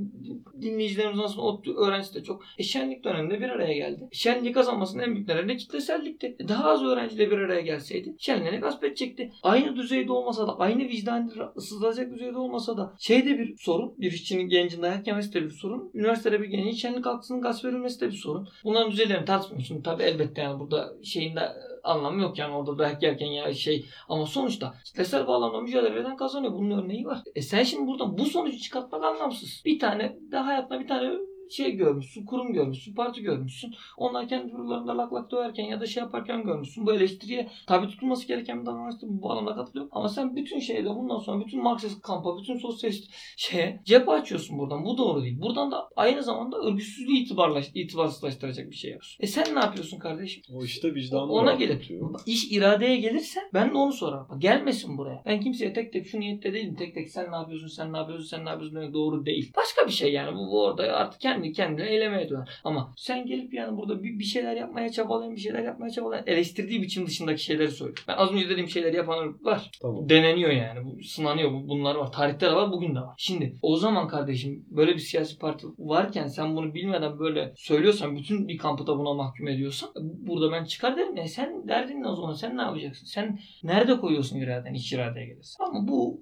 dinleyicilerimiz aslında o öğrencisi de çok. E şenlik döneminde bir araya geldi. Şenlik kazanmasının en büyük nedeni kitlesellikti. E daha az öğrenciyle bir araya gelseydi şenliğini gasp edecekti. Aynı düzeyde olmasa da aynı vicdanı sızlayacak düzeyde olmasa da şeyde bir sorun. Bir işçinin gencin dayak yemesi de bir sorun. Üniversitede bir gencin şenlik hakkının gasp verilmesi de bir sorun. Bunların düzeylerini tartışmıyoruz. Şimdi tabii elbette yani burada şeyin de anlamı yok yani orada dayak yerken ya şey ama sonuçta kitlesel bağlamda mücadele eden kazanıyor. Bunun örneği var. E sen şimdi buradan bu sonucu çıkartmak anlamsız. Bir tane de hayatında bir tane şey görmüşsün, kurum görmüşsün, parti görmüşsün. Onlar kendi birbirlerinde lak lak döverken ya da şey yaparken görmüşsün. Bu eleştiriye tabi tutulması gereken bir davranıştır. Bu bağlamda katılıyorum. Ama sen bütün şeyde bundan sonra bütün Marksist kampa, bütün sosyalist şeye cephe açıyorsun buradan. Bu doğru değil. Buradan da aynı zamanda örgütsüzlüğü itibarlaş, itibarsızlaştıracak bir şey yapıyorsun. E sen ne yapıyorsun kardeşim? O işte vicdanı Ona gelir. İş iradeye gelirse ben de onu sorarım. Gelmesin buraya. Ben kimseye tek tek şu niyette değilim. Tek tek sen ne yapıyorsun, sen ne yapıyorsun, sen ne yapıyorsun demek doğru değil. Başka bir şey yani. Bu, bu orada artık kendi kendine eylemeye döner. Ama sen gelip yani burada bir, bir şeyler yapmaya çabalayan, bir şeyler yapmaya çabalayan eleştirdiği biçim dışındaki şeyleri söylüyor. Ben az önce dediğim şeyleri yapan var. Tamam. Deneniyor yani. Bu sınanıyor. Bu, bunlar var. Tarihte de var. Bugün de var. Şimdi o zaman kardeşim böyle bir siyasi parti varken sen bunu bilmeden böyle söylüyorsan bütün bir kampı da buna mahkum ediyorsan burada ben çıkar derim ya sen derdin ne o zaman sen ne yapacaksın? Sen nerede koyuyorsun iraden iç iradeye gelirsin? Ama bu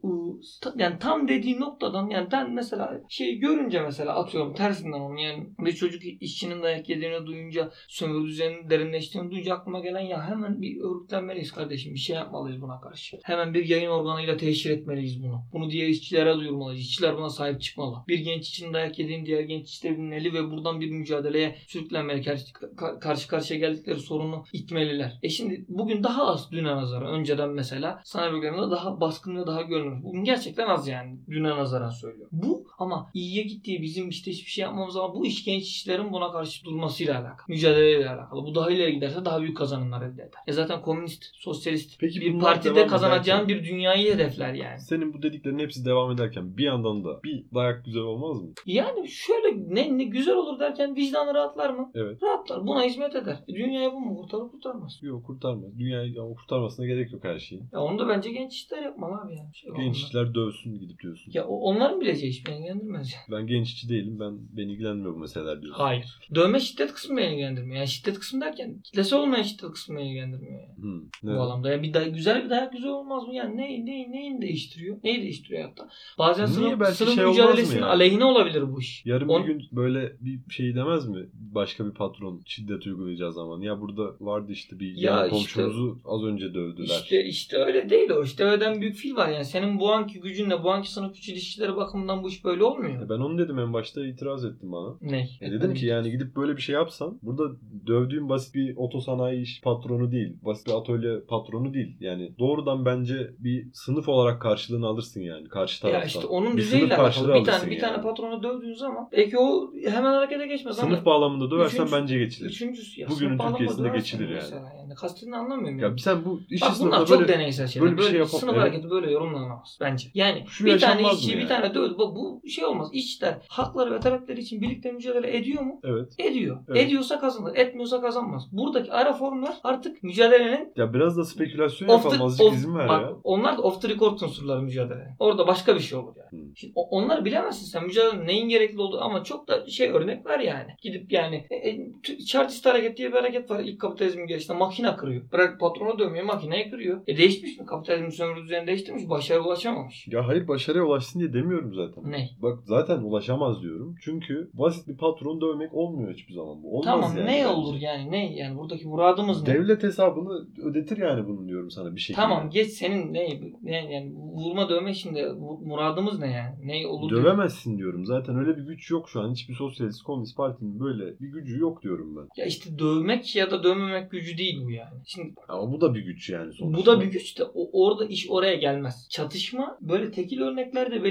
yani tam dediği noktadan yani ben mesela şey görünce mesela atıyorum tersinden onu yani bir çocuk işçinin dayak yediğini duyunca sömürü düzeninin derinleştiğini duyunca aklıma gelen ya hemen bir örgütlenmeliyiz kardeşim bir şey yapmalıyız buna karşı. Hemen bir yayın organıyla teşhir etmeliyiz bunu. Bunu diğer işçilere duyurmalıyız. İşçiler buna sahip çıkmalı. Bir genç için dayak yediğini diğer genç iç de bilmeli ve buradan bir mücadeleye sürüklenmeli. Karşı, ka- karşı karşıya geldikleri sorunu itmeliler. E şimdi bugün daha az düne nazaran. Önceden mesela sanayi bölgelerinde daha baskın ve daha görünür. Bugün gerçekten az yani düne nazaran söylüyorum. Bu ama iyiye gittiği bizim işte hiçbir şey yapmamız ama bu iş genç işçilerin buna karşı durmasıyla alakalı. Mücadeleyle alakalı. Bu daha ileri giderse daha büyük kazanımlar elde eder. E zaten komünist, sosyalist Peki bir partide kazanacağın ederken- bir dünyayı hedefler yani. Senin bu dediklerin hepsi devam ederken bir yandan da bir dayak güzel olmaz mı? Yani şöyle ne, ne güzel olur derken vicdanı rahatlar mı? Evet. Rahatlar. Buna hizmet eder. E, dünyayı bu mu kurtarır kurtarmaz. Yok kurtarmaz. Dünyayı ya, kurtarmasına gerek yok her şeyin. Ya onu da bence genç işler yapmalı abi yani. Şey Genç işçiler dövsün gidip diyorsun. Ya onların bileceği iş beni ilgilendirmez. Ben genç işçi değilim. Ben beni ilgilenmiyor bu meseleler diyorsun. Hayır. Dövme şiddet kısmı beni ilgilendirmiyor. Yani şiddet kısmı derken kitlesi olmayan şiddet kısmı beni ilgilendirmiyor yani. Hmm. Bu Ne? alanda. Yani bir day- güzel bir dayak güzel olmaz mı? Yani ne, ne, neyin değiştiriyor? Neyi değiştiriyor hatta? Bazen Niye? sınıf, Belki sınıf şey mücadelesinin yani? aleyhine olabilir bu iş. Yarın On- bir gün böyle bir şey demez mi? Başka bir patron şiddet uygulayacağı zaman. Ya burada vardı işte bir Ya yan işte- komşumuzu az önce dövdüler. İşte işte öyle değil o. İşte öden büyük fil var yani. Senin bu anki gücünle bu anki sınıf içi ilişkileri bakımından bu iş böyle olmuyor. E ben onu dedim en başta itiraz ettim bana. Ne? E dedim ki yani gidip böyle bir şey yapsan burada dövdüğün basit bir otosanayi iş patronu değil. Basit bir atölye patronu değil. Yani doğrudan bence bir sınıf olarak karşılığını alırsın yani karşı taraftan. Ya işte onun bir düzeyiyle alakalı. Bir tane bir yani. tane patronu dövdüğün zaman belki o hemen harekete geçmez Sınıf ama bağlamında döversen Üçüncü- bence geçilir. üçüncüsü ya. Bugünün Türkiye'sinde geçilir yani. mesela yani. Kastını anlamıyorum Ya yani. sen bu işçi Bak bunlar sınıfında çok böyle deneysel şeyler. böyle bir Böyle, şey yapam- sınıf Evet. hareketi böyle yorumlanamaz bence. Yani Şu bir tane işçi mı bir yani? tane dövdü. Bak bu şey olmaz. İşçiler hakları ve talepleri için birlikte mücadele ediyor mu? Evet. Ediyor. Evet. Ediyorsa kazanır. Etmiyorsa kazanmaz. Buradaki ara formlar artık mücadelenin Ya biraz da spekülasyon yapalım. Azıcık off- izin ver bak, ya. Onlar da off the record unsurları mücadele. Orada başka bir şey olur yani. Hmm. Şimdi onları bilemezsin sen mücadelenin neyin gerekli olduğu ama çok da şey örnek var yani. Gidip yani e, e, chartist hareket diye bir hareket var ilk kapitalizmin gelişinde. Makine kırıyor. Bırak patronu dövmüyor makineyi kırıyor. E değişmiş mi? Kapitalizmin sömürü düzeni değiştirmiş. Başarıya ulaşamamış. Ya hayır başarıya ulaşsın diye demiyorum zaten. Ne? Bak zaten ulaşamaz diyorum. Çünkü basit bir patron dövmek olmuyor hiçbir zaman bu. Olmaz tamam yani ne bence. olur yani ne yani buradaki muradımız ne? Devlet hesabını ödetir yani bunun diyorum sana bir şekilde. Tamam geç senin ne, ne yani vurma dövme şimdi muradımız ne yani? Ne olur. Dövemezsin diyorum. Zaten öyle bir güç yok şu an. Hiçbir sosyalist komünist partinin böyle bir gücü yok diyorum ben. Ya işte dövmek ya da dövmemek gücü değil bu yani. Şimdi Ama bu da bir güç yani sonuçta. bu da bir güç de o- orada iş oraya gelmez. Çatışma böyle tekil örneklerde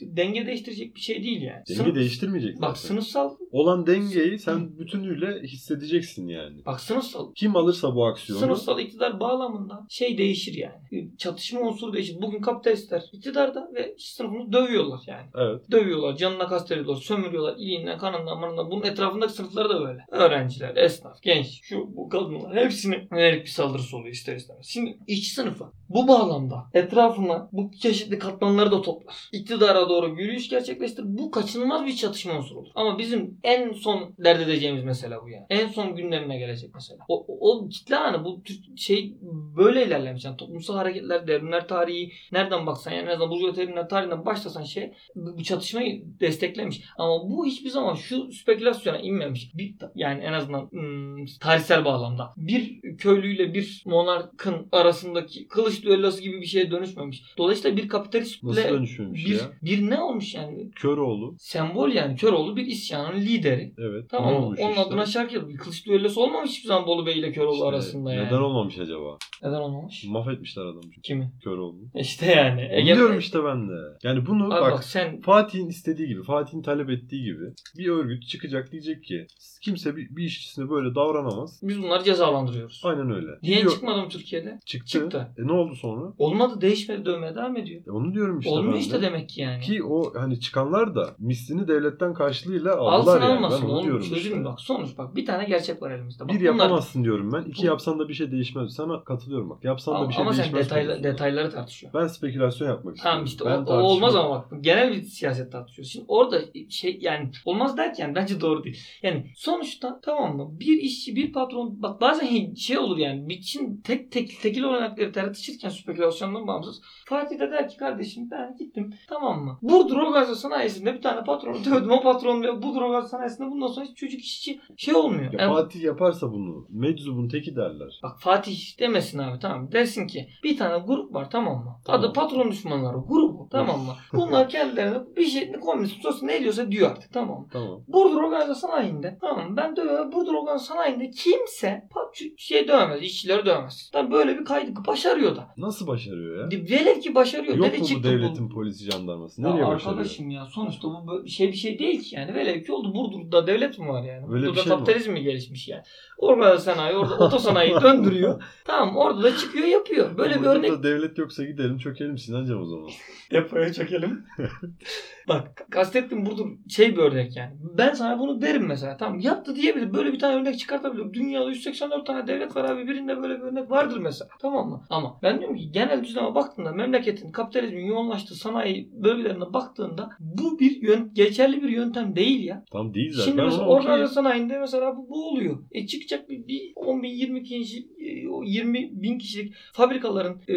denge değiştirecek bir şey değil yani. Denge Sınıf- değiştirmeyecek Bak zaten. sınıfsal Olan dengeyi sen bütünüyle hissedeceksin yani. bak sınıfsal Kim alırsa bu aksiyonu Sınıfsal iktidar bağlamında şey değişir yani. Çatışma unsuru değişir. Bugün kapitalistler iktidarda ve sınıfını dövüyorlar yani. evet Dövüyorlar, canına kastediyorlar, sömürüyorlar, iliğinden, kanından, manından. Bunun etrafındaki sınıfları da böyle. Öğrenciler, esnaf, genç, şu bu kadınlar hepsine yönelik bir saldırısı oluyor ister istemez. Şimdi işçi sınıfı bu bağlamda etrafına bu çeşitli katmanları da toplar. İktidara doğru yürüyüş gerçekleştir. Bu kaçınılmaz bir çatışma unsuru olur. Ama bizim en son dert edeceğimiz mesele bu yani. En son gündemine gelecek mesela. O, o, o kitle anı bu tür şey böyle ilerlemiş. Yani toplumsal hareketler, devrimler tarihi nereden baksan yani en azından Burjuva devrimler tarihinden başlasan şey bu, bu çatışmayı desteklemiş. Ama bu hiçbir zaman şu spekülasyona inmemiş. Bir, yani en azından hmm, tarihsel bağlamda. Bir köylüyle bir monarkın arasındaki kılıç düellosu gibi bir şeye dönüşmemiş. Dolayısıyla bir nasıl kapitalistle dönüşmemiş bir, ya? bir ne olmuş yani? Köroğlu Sembol yani. Köroğlu bir isyanın lideri. evet Tamam olmuş Onun işte? adına şarkı yazıyor. Bir kılıç düellosu olmamış hiçbir zaman Bolu Bey ile Köroğlu İşte arasında yani. Neden olmamış acaba? Neden olmamış? Mahvetmişler adamı. Kimi? Köroğlu. İşte yani. Onu diyorum işte ben de. Yani bunu Abi bak, bak, sen Fatih'in istediği gibi, Fatih'in talep ettiği gibi bir örgüt çıkacak diyecek ki kimse bir, bir işçisine böyle davranamaz. biz bunları cezalandırıyoruz. Aynen öyle. Diye Diyor- çıkmadı mı Türkiye'de? çıktı. Çıktı. E ne oldu sonra? Olmadı değişmedi dövmeye devam ediyor. E onu diyorum işte Olmuyor işte de. demek ki yani. Ki o hani çıkanlar da mislini devletten karşılığıyla Alsın aldılar yani. almasın Ben oğlum çözüm işte. bak sonuç bak bir tane gerçek var elimizde. Bak, Bir bunlar- yapamazsın diyorum ben. İki yapsan da bir şey değişmez. Sana katılıyorum bak. Yapsan da ama, bir şey ama sen değişmez. detayla, konusunda. detayları tartışıyor. Ben spekülasyon yapmak istiyorum. Tamam işte ben o, o olmaz ama bak genel bir siyaset tartışıyoruz. Şimdi orada şey yani olmaz derken bence doğru değil. Yani sonuçta tamam mı bir işçi bir patron bak bazen şey olur yani için tek tek tekil olanakları tartışırken spekülasyondan bağımsız Fatih de der ki kardeşim ben gittim tamam mı? Burdur Organizasyon Sanayisi'nde bir tane patronu dövdüm o patron ve Burdur Organizasyon Sanayisi'nde bundan sonra hiç çocuk işçi şey olmuyor. Ya Yani- Fatih yaparsa bunu meczubun teki derler. Bak Fatih demesin abi tamam desin ki bir tane grup var tamam mı? Tamam. Adı patron düşmanları grubu tamam mı? Bunlar kendilerine bir şey komünist sosyal ne diyorsa diyor artık tamam mı? Tamam. Burdur Organizasyon Sanayi'nde tamam mı? ben dövemem. Burdur Organizasyon Sanayi'nde kimse şey dövemez. işçileri dövemez. Tamam böyle bir kaydı başarıyor da. Nasıl başarıyor ya? Velev ki başarıyor. Yok mu bu devletin polisi jandarması? Ya Nereye başarıyor? arkadaşım ya sonuçta bu şey bir şey değil ki yani. Velev ki oldu Burdur'da devlet mi var yani? Öyle bir Burdur'da şey mi kapitalizm mi gelişmiş yani? Orada sanayi, orada otosanayi döndürüyor. Tamam orada da çıkıyor yapıyor. Böyle bir Burada örnek da devlet yoksa gidelim çökelim Sinancım o zaman. Depoya çekelim. Bak kastettim Burdur şey bir örnek yani. Ben sana bunu derim mesela. Tamam yaptı diyebilir. Böyle bir tane örnek çıkartabilir. Dünyada 184 tane devlet var abi. Birinde böyle bir örnek vardır mesela. Tamam mı? Ama ben diyorum ki genel düzleme baktığında memleketin kapitalizmin yoğunlaştığı sanayi bölgelerine baktığında bu bir yön, geçerli bir yöntem değil ya. Tam değil zaten. Şimdi mesela organize sanayinde mesela bu, bu oluyor. E çıkacak bir, bir 10 bin 20 kişi o 20 bin kişilik fabrikaların e,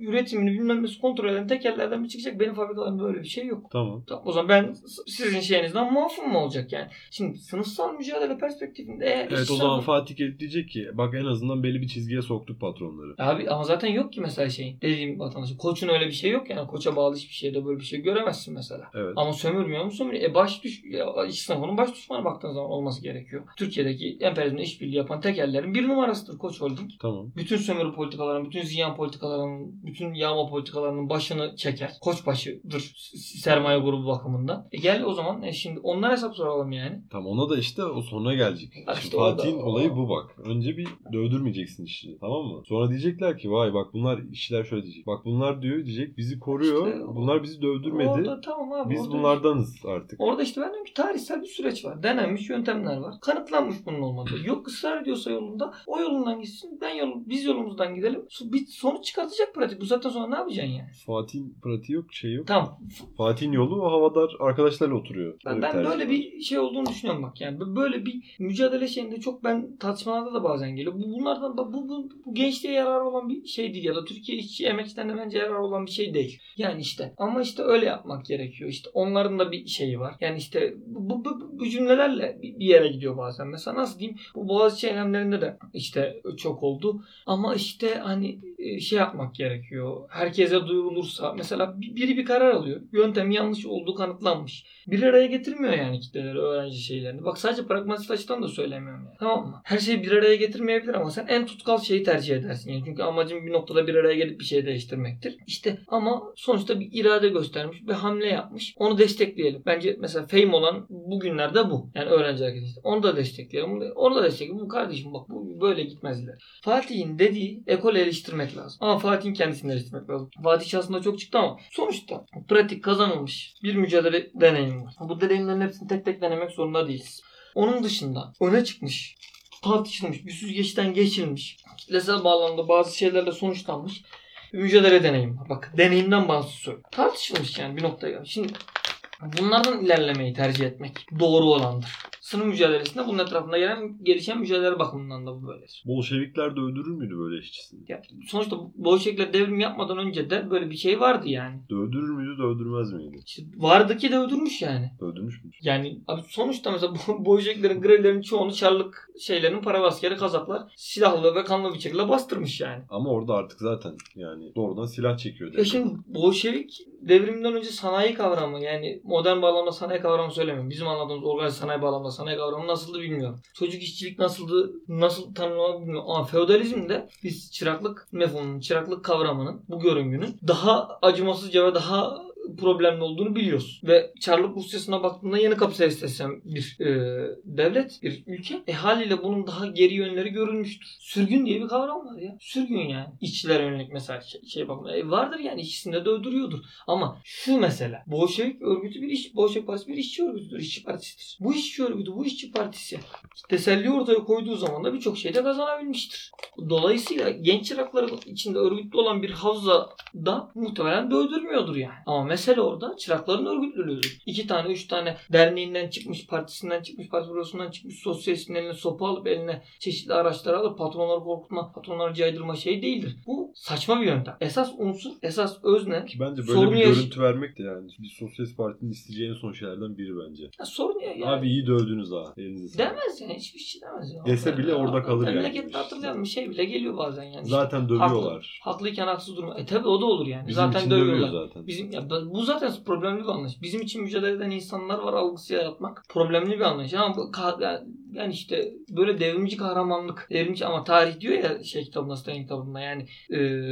üretimini bilmem nesi kontrol eden tekerlerden bir çıkacak. Benim fabrikalarımda böyle bir şey yok. Tamam. Tamam, o zaman ben sizin şeyinizden muafım mı olacak yani? Şimdi sınıfsal mücadele perspektifinde eğer Evet o zaman Fatih diyecek ki bak en azından belli bir çizgiye soktuk patronları. Abi ama zaten yok ki mesela şey. Dediğim vatandaşı. Koçun öyle bir şey yok yani. Koça bağlı hiçbir şeyde böyle bir şey göremezsin mesela. Evet. Ama sömürmüyor mu sömürüyor. E baş düş, ya, iş sınıfının baş düşmanı baktığın zaman olması gerekiyor. Türkiye'deki emperyalizmle işbirliği yapan tekellerin bir numarasıdır Koç Holding. Tamam. Bütün sömürü politikalarının, bütün ziyan politikalarının, bütün yağma politikalarının başını çeker. Koçbaşıdır sermaye grubu bakımından. E gel o zaman e şimdi ondan hesap soralım yani. Tamam ona da işte o sonra gelecek. İşte da- Fatih'in olayı bu bak. Önce bir dövdürmeyeceksin işçiyi tamam mı? Sonra diyecekler ki vay bak bunlar işçiler şöyle diyecek. Bak bunlar diyor diyecek bizi koruyor. İşte bunlar bizi dövdürmedi. Orada tamam abi. Biz bunlardanız artık. Orada işte ben diyorum ki tarihsel bir süreç var. Denenmiş yöntemler var. Kanıtlanmış bunun olmadığı. Yok ısrar ediyorsa yolunda o yolundan gitsin. Ben yol, biz yolumuzdan gidelim. Bir sonuç çıkartacak pratik. Bu saatten sonra ne yapacaksın yani? Fatih'in pratiği yok şey yok. Tamam. Fatih'in yolu o havadar arkadaşlarla oturuyor. Ben, ben böyle var. bir şey olduğunu düşünüyorum bak yani. Böyle bir mücadele şeyinde çok ben tartışmalarda da bazen geliyor. Bu bunlardan bu, bu, bu gençliğe yarar olan bir şey değil ya da Türkiye işçi emekçilerine bence yarar olan bir şey değil. Yani işte ama işte öyle yapmak gerekiyor. İşte onların da bir şeyi var. Yani işte bu, bu, bu, bu cümlelerle bir bir yere gidiyor bazen. Mesela nasıl diyeyim? Bu Boğaziçi eylemlerinde de işte çok oldu. Ama işte hani e, şey yapmak gerekiyor. Herkese duyurulursa mesela bir- biri bir karar alıyor. Yöntem yanlış olduğu kanıtlanmış. Bir araya getirmiyor yani kitleleri, öğrenci şeylerini. Bak sadece pragmatist açıdan da söylemiyorum yani. Tamam mı? Her şeyi bir araya getirmeyebilir ama sen en tutkal şeyi tercih edersin. Yani çünkü amacın bir noktada bir araya gelip bir şey değiştirmektir. İşte ama sonuçta bir irade göstermiş, bir hamle yapmış. Onu destekleyelim. Bence mesela fame olan bugünlerde bu. Yani öğrenci hareketi. Onu da destekleyelim. Onu da destekleyelim. Bu kardeşim bak bu böyle gitmezler. Fatih'in dediği ekolü eleştirmek lazım. Ama Fatih'in kendisini eleştirmek lazım. Fatih şahsında çok çıktı ama sonuçta pratik kazanılmış bir mücadele deneyimi var. Bu deneyimlerin hepsini tek tek denemek zorunda değiliz. Onun dışında öne çıkmış, tartışılmış, bir süzgeçten geçirilmiş, kitlesel bağlamda bazı şeylerle sonuçlanmış mücadele deneyimi var. Bak deneyimden söylüyorum. Tartışılmış yani bir noktaya. Şimdi bunlardan ilerlemeyi tercih etmek doğru olandır. Sınıf mücadelesinde bunun etrafında gelen gelişen mücadele bakımından da bu böyledir. Bolşevikler de öldürür müydü böyle işçisini? Ya, sonuçta Bolşevikler devrim yapmadan önce de böyle bir şey vardı yani. Dövdürür müydü, dövdürmez miydi? İşte vardı ki de öldürmüş yani. Dövdürmüş mü? Yani abi sonuçta mesela Bolşeviklerin grevlerin çoğunu Çarlık şeylerin para askeri kazaklar silahlı ve kanlı bir şekilde bastırmış yani. Ama orada artık zaten yani doğrudan silah çekiyor. Ya devlet. şimdi Bolşevik devriminden önce sanayi kavramı yani modern bağlamda sanayi kavramı söylemiyorum. Bizim anladığımız organize sanayi bağlamda sanayi kavramı nasıldı bilmiyorum. Çocuk işçilik nasıldı, nasıl tanımlamak bilmiyorum. Ama feodalizmde biz çıraklık mefhumunun, çıraklık kavramının, bu görüngünün daha acımasızca ve daha problemli olduğunu biliyoruz. Ve Çarlık Rusyası'na baktığında yeni kapitalist esen bir e, devlet, bir ülke. E haliyle bunun daha geri yönleri görülmüştür. Sürgün diye bir kavram var ya. Sürgün yani. İşçilere yönelik mesela şey, şey bakımında. E vardır yani ikisinde de öldürüyordur. Ama şu mesela. Bolşevik örgütü bir iş, Bolşevik Partisi bir işçi örgütüdür, işçi partisidir. Bu işçi örgütü, bu işçi partisi teselli ortaya koyduğu zaman da birçok şeyde kazanabilmiştir. Dolayısıyla genç çırakların içinde örgütlü olan bir havza da muhtemelen dövdürmüyordur yani. Ama mesele orada çırakların örgütlülüğüdür. İki tane, üç tane derneğinden çıkmış, partisinden çıkmış, parti bürosundan çıkmış sosyalistin eline sopa alıp eline çeşitli araçlar alıp patronları korkutma, patronları caydırma şey değildir. Bu saçma bir yöntem. Esas unsur, esas özne Ki bence böyle Sorunu bir yaş- görüntü vermek de yani bir sosyalist partinin isteyeceği en son şeylerden biri bence. ya sorun ya. yani. Abi iyi dövdünüz ha. Elinize. Demez yani hiçbir şey demez. Ya. Dese bile orada kalır yani. Memlekette hatırlayalım bir şey bile geliyor bazen yani. İşte Zaten dövüyorlar. haklıyken haksız durma. E tabi o da olur yani. Bizim zaten için dövüyorlar. dövüyor zaten. Bizim ya bu zaten problemli bir anlayış. Bizim için mücadele eden insanlar var algısı yaratmak. Problemli bir anlayış. Ama bu yani, yani işte böyle devrimci kahramanlık, devrimci ama tarih diyor ya şey kitabında, Stalin kitabında yani e,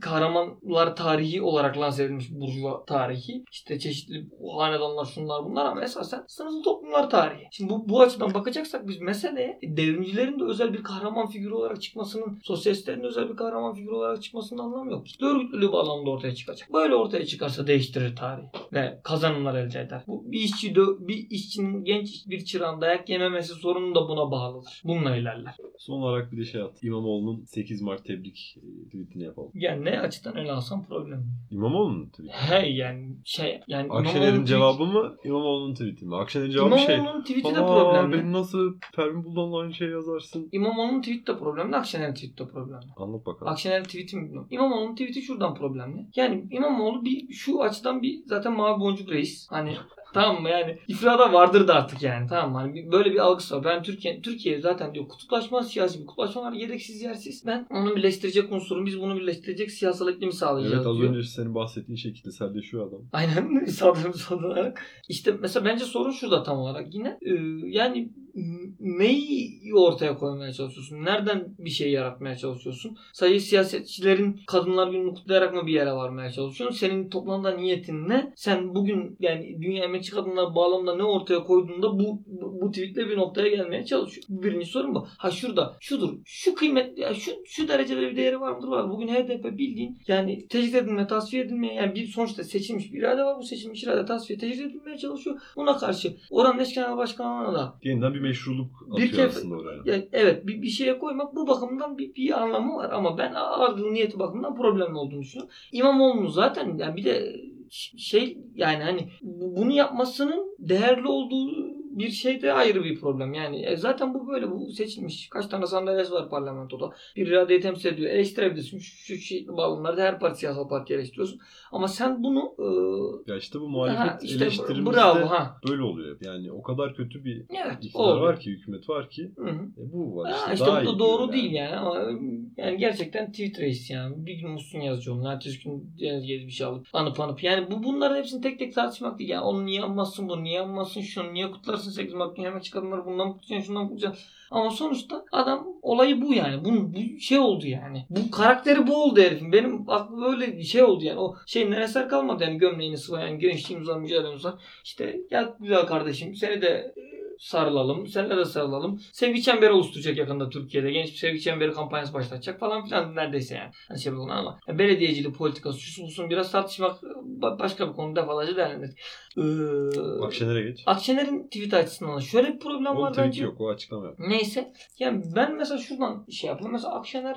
kahramanlar tarihi olarak lanse edilmiş burjuva tarihi. İşte çeşitli hanedanlar şunlar bunlar ama esasen sınıflı toplumlar tarihi. Şimdi bu, bu açıdan bakacaksak biz meseleye devrimcilerin de özel bir kahraman figürü olarak çıkmasının, sosyalistlerin de özel bir kahraman figürü olarak çıkmasının anlamı yok. İşte örgütlülüğü bağlamında ortaya çıkacak. Böyle ortaya çıkarsa değiştirir tarihi ve kazanımlar elde eder. Bu bir işçi bir işçinin genç bir çırağın dayak yememesi sorunu da buna bağlıdır. Bununla ilerler. Son olarak bir de şey at. İmamoğlu'nun 8 Mart tebrik e, tweetini yapalım. Yani ne açıdan ele alsam problem. İmamoğlu'nun tweeti. Hey yani şey yani Akşener'in cevabı mı? İmamoğlu'nun tweeti mi? Akşener'in cevabı şey. İmamoğlu'nun tweet'i de Aa, problemli. beni nasıl Pervin Buldan'la aynı şey yazarsın? İmamoğlu'nun tweet'i de problemli, Akşener'in tweet'i de problemli. Anlat bakalım. Akşener'in tweet'i mi bilmiyorum. İmamoğlu'nun tweet'i şuradan problemli. Yani İmamoğlu bir şu açıdan bir zaten mavi boncuk reis. Hani tamam mı yani ifrada vardır da artık yani tamam mı? Hani böyle bir algısı var. Ben Türkiye Türkiye zaten diyor kutuplaşma siyasi bir kutuplaşma var gereksiz yersiz. Ben onu birleştirecek unsurun biz bunu birleştirecek siyasal iklimi sağlayacağız Evet az diyor. önce senin bahsettiğin şey kitleselleşiyor adam. Aynen sağdan olarak. İşte mesela bence sorun şurada tam olarak yine. Ee, yani neyi ortaya koymaya çalışıyorsun? Nereden bir şey yaratmaya çalışıyorsun? Sadece siyasetçilerin kadınlar gününü kutlayarak mı bir yere varmaya çalışıyorsun? Senin toplamda niyetin ne? Sen bugün yani Dünya Emekçi Kadınlar bağlamında ne ortaya koyduğunda bu bu, tweetle bir noktaya gelmeye çalışıyor. Birinci sorun bu. Ha şurada şudur. Şu kıymet ya şu şu derecede bir değeri var mıdır? Var. Bugün HDP bildiğin yani tecrit edilme, tasfiye edilmeye yani bir sonuçta seçilmiş bir irade var. Bu seçilmiş irade tasfiye tecrit edilmeye çalışıyor. Buna karşı oranın eş genel başkanlığına da Yeniden bir bir meşruluk Bir atıyor kef- aslında oraya. Ya, evet bir, bir şeye koymak bu bakımdan bir, bir anlamı var ama ben ardıl niyeti bakımından problemli olduğunu düşünüyorum. İmamoğlu'nun zaten yani bir de şey yani hani bu- bunu yapmasının değerli olduğu bir şey de ayrı bir problem. Yani e, zaten bu böyle bu seçilmiş. Kaç tane sandalyesi var parlamentoda. Bir iradeyi temsil ediyor. Eleştirebilirsin. Şu, şu şey bağlamlarda her parti siyasal parti eleştiriyorsun. Ama sen bunu e, Ya işte bu ha, muhalefet işte eleştirimizde bravo ha. böyle oluyor. Yani o kadar kötü bir Evet. iktidar oldu. var ki, hükümet var ki. Hı hı. E bu var işte. Ha, işte Daha bu da doğru diyor değil yani ama yani gerçekten tweet reis yani. Bir gün Musun Yazıcıoğlu, ertesi gün Deniz Gezi bir şey alıp anıp anıp. Yani bu bunların hepsini tek tek tartışmak değil. Yani onu niye anmazsın, bunu niye anmazsın, şunu niye kutlarsın 8 Mart günü hemen çıkanları bundan mı kutlayacaksın, şundan mı kutlayacaksın. Ama sonuçta adam olayı bu yani. Bu, bu şey oldu yani. Bu karakteri bu oldu herifin. Benim aklım öyle bir şey oldu yani. O şey neresel kalmadı yani gömleğini sıvayan gençliğimiz var, mücadelemiz var. İşte ya güzel kardeşim seni de sarılalım. Seninle de sarılalım. Sevgi çemberi oluşturacak yakında Türkiye'de. Genç bir sevgi çemberi kampanyası başlatacak falan filan neredeyse yani. Hani şey yapalım ama ya belediyecilik politikası şu olsun biraz tartışmak ba- başka bir konu defalarca değerlendirdik. Ee, Akşener'e geç. Akşener'in tweet açısından da şöyle bir problem O var bence. yok. O açıklama yok. Neyse. Yani ben mesela şuradan şey yapayım. Mesela Akşener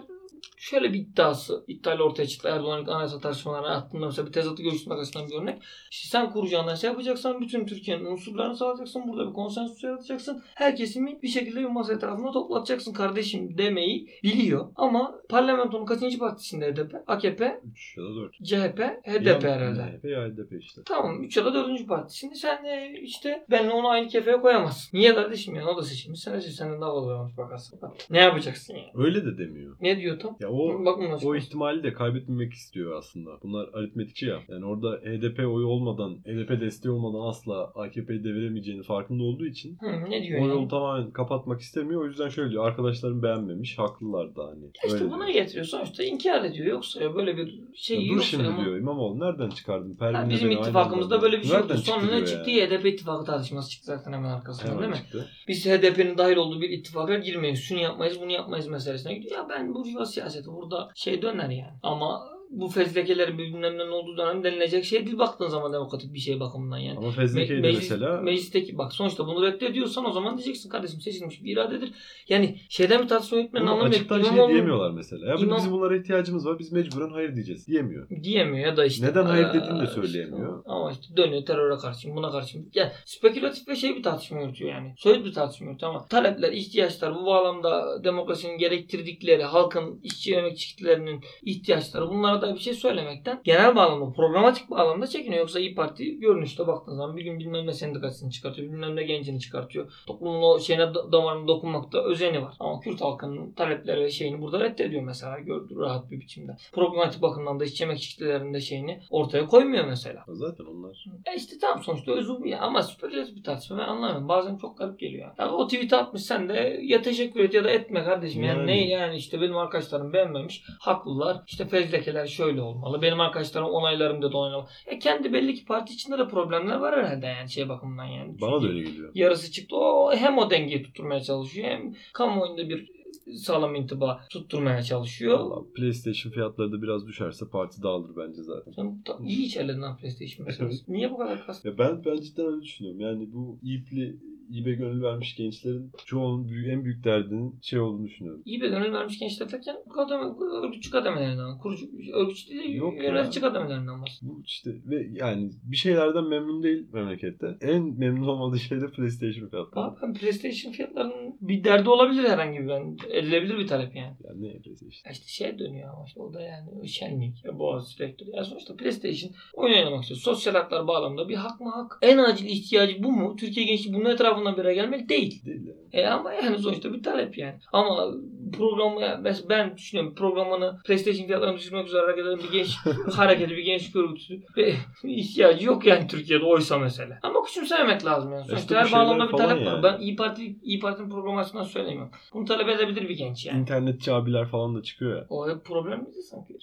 şöyle bir iddiası iddiayla ortaya çıktı. Erdoğan'ın anayasa tartışmaları hakkında mesela bir tezatı görüşmek açısından bir örnek. İşte sen kuracağından şey yapacaksan bütün Türkiye'nin unsurlarını sağlayacaksın. Burada bir konsensus yaratacaksın. Her kesimi bir şekilde bir masa etrafında toplatacaksın kardeşim demeyi biliyor. Ama parlamentonun kaçıncı partisinde HDP? AKP, 3 ya da 4. CHP, HDP herhalde. HDP ya HDP işte. Tamam 3 ya da 4. parti. Şimdi sen de işte benle onu aynı kefeye koyamazsın. Niye kardeşim ya? O da seçilmiş. Sen de senden daha fazla bakarsın. Ne yapacaksın yani? Öyle de demiyor. Ne diyor tam? Ya o o ihtimali de kaybetmemek istiyor aslında. Bunlar aritmetikçi ya. Yani orada HDP oyu olmadan, HDP desteği olmadan asla AKP'yi deviremeyeceğini farkında olduğu için Hı, ne diyor o yani? yolu tamamen kapatmak istemiyor. O yüzden şöyle diyor. Arkadaşlarım beğenmemiş. Haklılar da hani. Ya İşte Öyle buna diyor. getiriyor. Sonuçta inkar ediyor. Yoksa ya böyle bir şey Ya dur yoksa şimdi ama- diyor. İmamoğlu nereden çıkardın? Ha, Pervin'le bizim beni aynı ittifakımızda anda- böyle bir şey Nereden yoktu. Sonra çıktı ne diyor çıktı? yani. HDP ittifakı tartışması çıktı zaten hemen arkasından değil Hemen mi? çıktı. Biz HDP'nin dahil olduğu bir ittifaka girmeyiz. Şunu yapmayız, bunu yapmayız meselesine gidiyor. Ya ben burjuva siyaseti burada şey döner yani. Ama bu fezlekelerin bilmem ne olduğu dönem denilecek şey değil baktığın zaman demokratik bir şey bakımından yani. Ama Me- Fezleke'yi de meclis, mesela meclisteki bak sonuçta bunu reddediyorsan o zaman diyeceksin kardeşim seçilmiş bir iradedir. Yani şeyden bir tartışma yönetmenin Bunu anlamı yok. açıktan şey diyemiyorlar mesela. Ya İmam- bizim bunlara ihtiyacımız var. Biz mecburen hayır diyeceğiz. Diyemiyor. diyemiyor ya da işte. Neden hayır dediğini de işte söyleyemiyor. ama işte dönüyor teröre karşı buna karşı. Yani spekülatif ve şey bir tartışma yürütüyor yani. Soyut bir tartışma yürütüyor ama talepler, ihtiyaçlar bu bağlamda demokrasinin gerektirdikleri, halkın işçi emekçi kitlelerinin ihtiyaçları bunlara da bir şey söylemekten genel bağlamda, programatik bağlamda çekiniyor. Yoksa İyi Parti görünüşte baktığın zaman bir gün bilmem ne sendikasını çıkartıyor, bilmem ne gencini çıkartıyor. Toplumun o şeyine da- damarına dokunmakta özeni var. Ama Kürt halkının talepleri ve şeyini burada reddediyor mesela. Gördü rahat bir biçimde. Programatik bakımdan da işçi emekçi kitlelerinde şeyini ortaya koymuyor mesela. Zaten onlar. E işte tamam sonuçta özü bu ya. Ama spekülatif bir tartışma ben anlamıyorum. Bazen çok garip geliyor. Ya o tweet atmış sen de ya teşekkür et ya da etme kardeşim. Yani, Yani. ne yani işte benim arkadaşlarım beğenmemiş. Haklılar. İşte fezlekeler şöyle olmalı. Benim arkadaşlarım onaylarım dedi onaylamalı. E kendi belli ki parti içinde de problemler var herhalde yani şey bakımından yani. Bana da Çünkü öyle geliyor. Yarısı çıktı. O hem o dengeyi tutturmaya çalışıyor hem kamuoyunda bir sağlam intiba tutturmaya çalışıyor. Valla PlayStation fiyatları da biraz düşerse parti dağılır bence zaten. Sen iyi içerledin lan PlayStation meselesi. Niye bu kadar kastın? Ya ben ben cidden öyle düşünüyorum. Yani bu İYİP'li İYİP'e gönül vermiş gençlerin çoğunun büyük, en büyük derdinin şey olduğunu düşünüyorum. İyi bir gönül vermiş gençler derken kademe, örgütçü kademelerinden, kurucu, örgütçü değil, Yok ya. yönetici kademelerinden bahsediyor. Bu işte ve yani bir şeylerden memnun değil memlekette. En memnun olmadığı şey de PlayStation fiyatları. Abi ben PlayStation fiyatlarının bir derdi olabilir herhangi bir, ben, edilebilir bir talep yani. Yani ne PlayStation? Ya İşte şey dönüyor ama işte o da yani şenlik, ya boğaz rektörü. Yani sonuçta PlayStation oyun oynamak istiyor. Sosyal haklar bağlamında bir hak mı hak? En acil ihtiyacı bu mu? Türkiye gençliği bunun etrafından bir araya gelmek değil. Değil yani. E ama yani sonuçta bir talep yani. Ama programı ben, ben düşünüyorum programını PlayStation fiyatlarını düşürmek üzere hareket eden bir genç hareketi bir genç örgütü ve ihtiyacı yok yani Türkiye'de oysa mesele. Ama küçümsememek lazım yani. Sonuçta İşte her bağlamda bir talep var. yani. Ben İyi Parti İyi Parti'nin programı açısından söylemiyorum. Bunu talep edebilir bir genç yani. İnternetçi abiler falan da çıkıyor ya. O hep problem miydi sanki?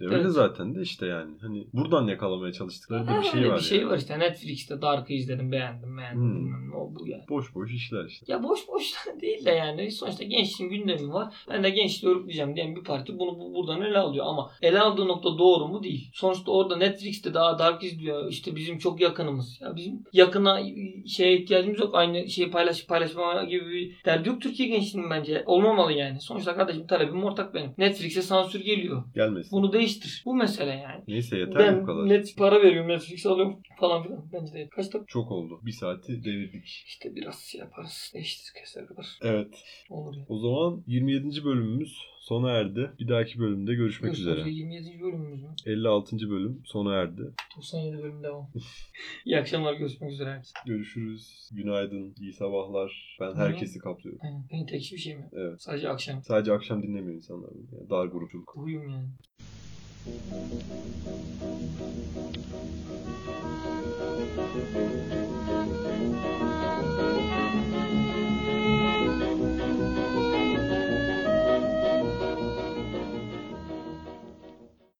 Öyle zaten de işte yani. Hani buradan yakalamaya çalıştıkları da bir şey var. bir şey yani. var işte Netflix'te Dark'ı izledim beğendim beğendim. Hmm. O, bu bu yani. Boş boş işler işte. Ya boş boş da değil de yani sonuçta gençliğin gündemi var. Ben de gençliği örükleyeceğim diyen bir parti bunu bu- buradan ele alıyor ama ele aldığı nokta doğru mu değil. Sonuçta orada Netflix'te daha Dark izliyor. İşte bizim çok yakınımız. Ya bizim yakına şeye ihtiyacımız yok. Aynı şeyi paylaş paylaşma gibi bir derdi yok Türkiye gençliğinin bence. Olmamalı yani. Sonuçta kardeşim talebim ortak benim. Netflix'e sansür geliyor. Gelmesin. Bunu değiştir. Bu mesele yani. Neyse yeter bu Ben kadar. net para veriyorum Netflix alıyorum falan filan. Bence de kaç dakika? Çok oldu. Bir saati devirdik. İşte biraz şey yaparız. Değiştir keser kadar. Evet. Olur ya. O zaman 27. bölümümüz sona erdi. Bir dahaki bölümde görüşmek Görüşmek üzere. üzere. 27. bölümümüz mü? 56. bölüm sona erdi. 97 bölüm devam. İyi akşamlar görüşmek üzere herkese. Görüşürüz. Günaydın, iyi sabahlar. Ben herkesi kaplıyorum. Aynen. Beni tek bir şey mi? Evet. Sadece akşam. Sadece akşam dinlemiyor insanlar. beni. Yani dar grupçuluk. Uyuyum yani.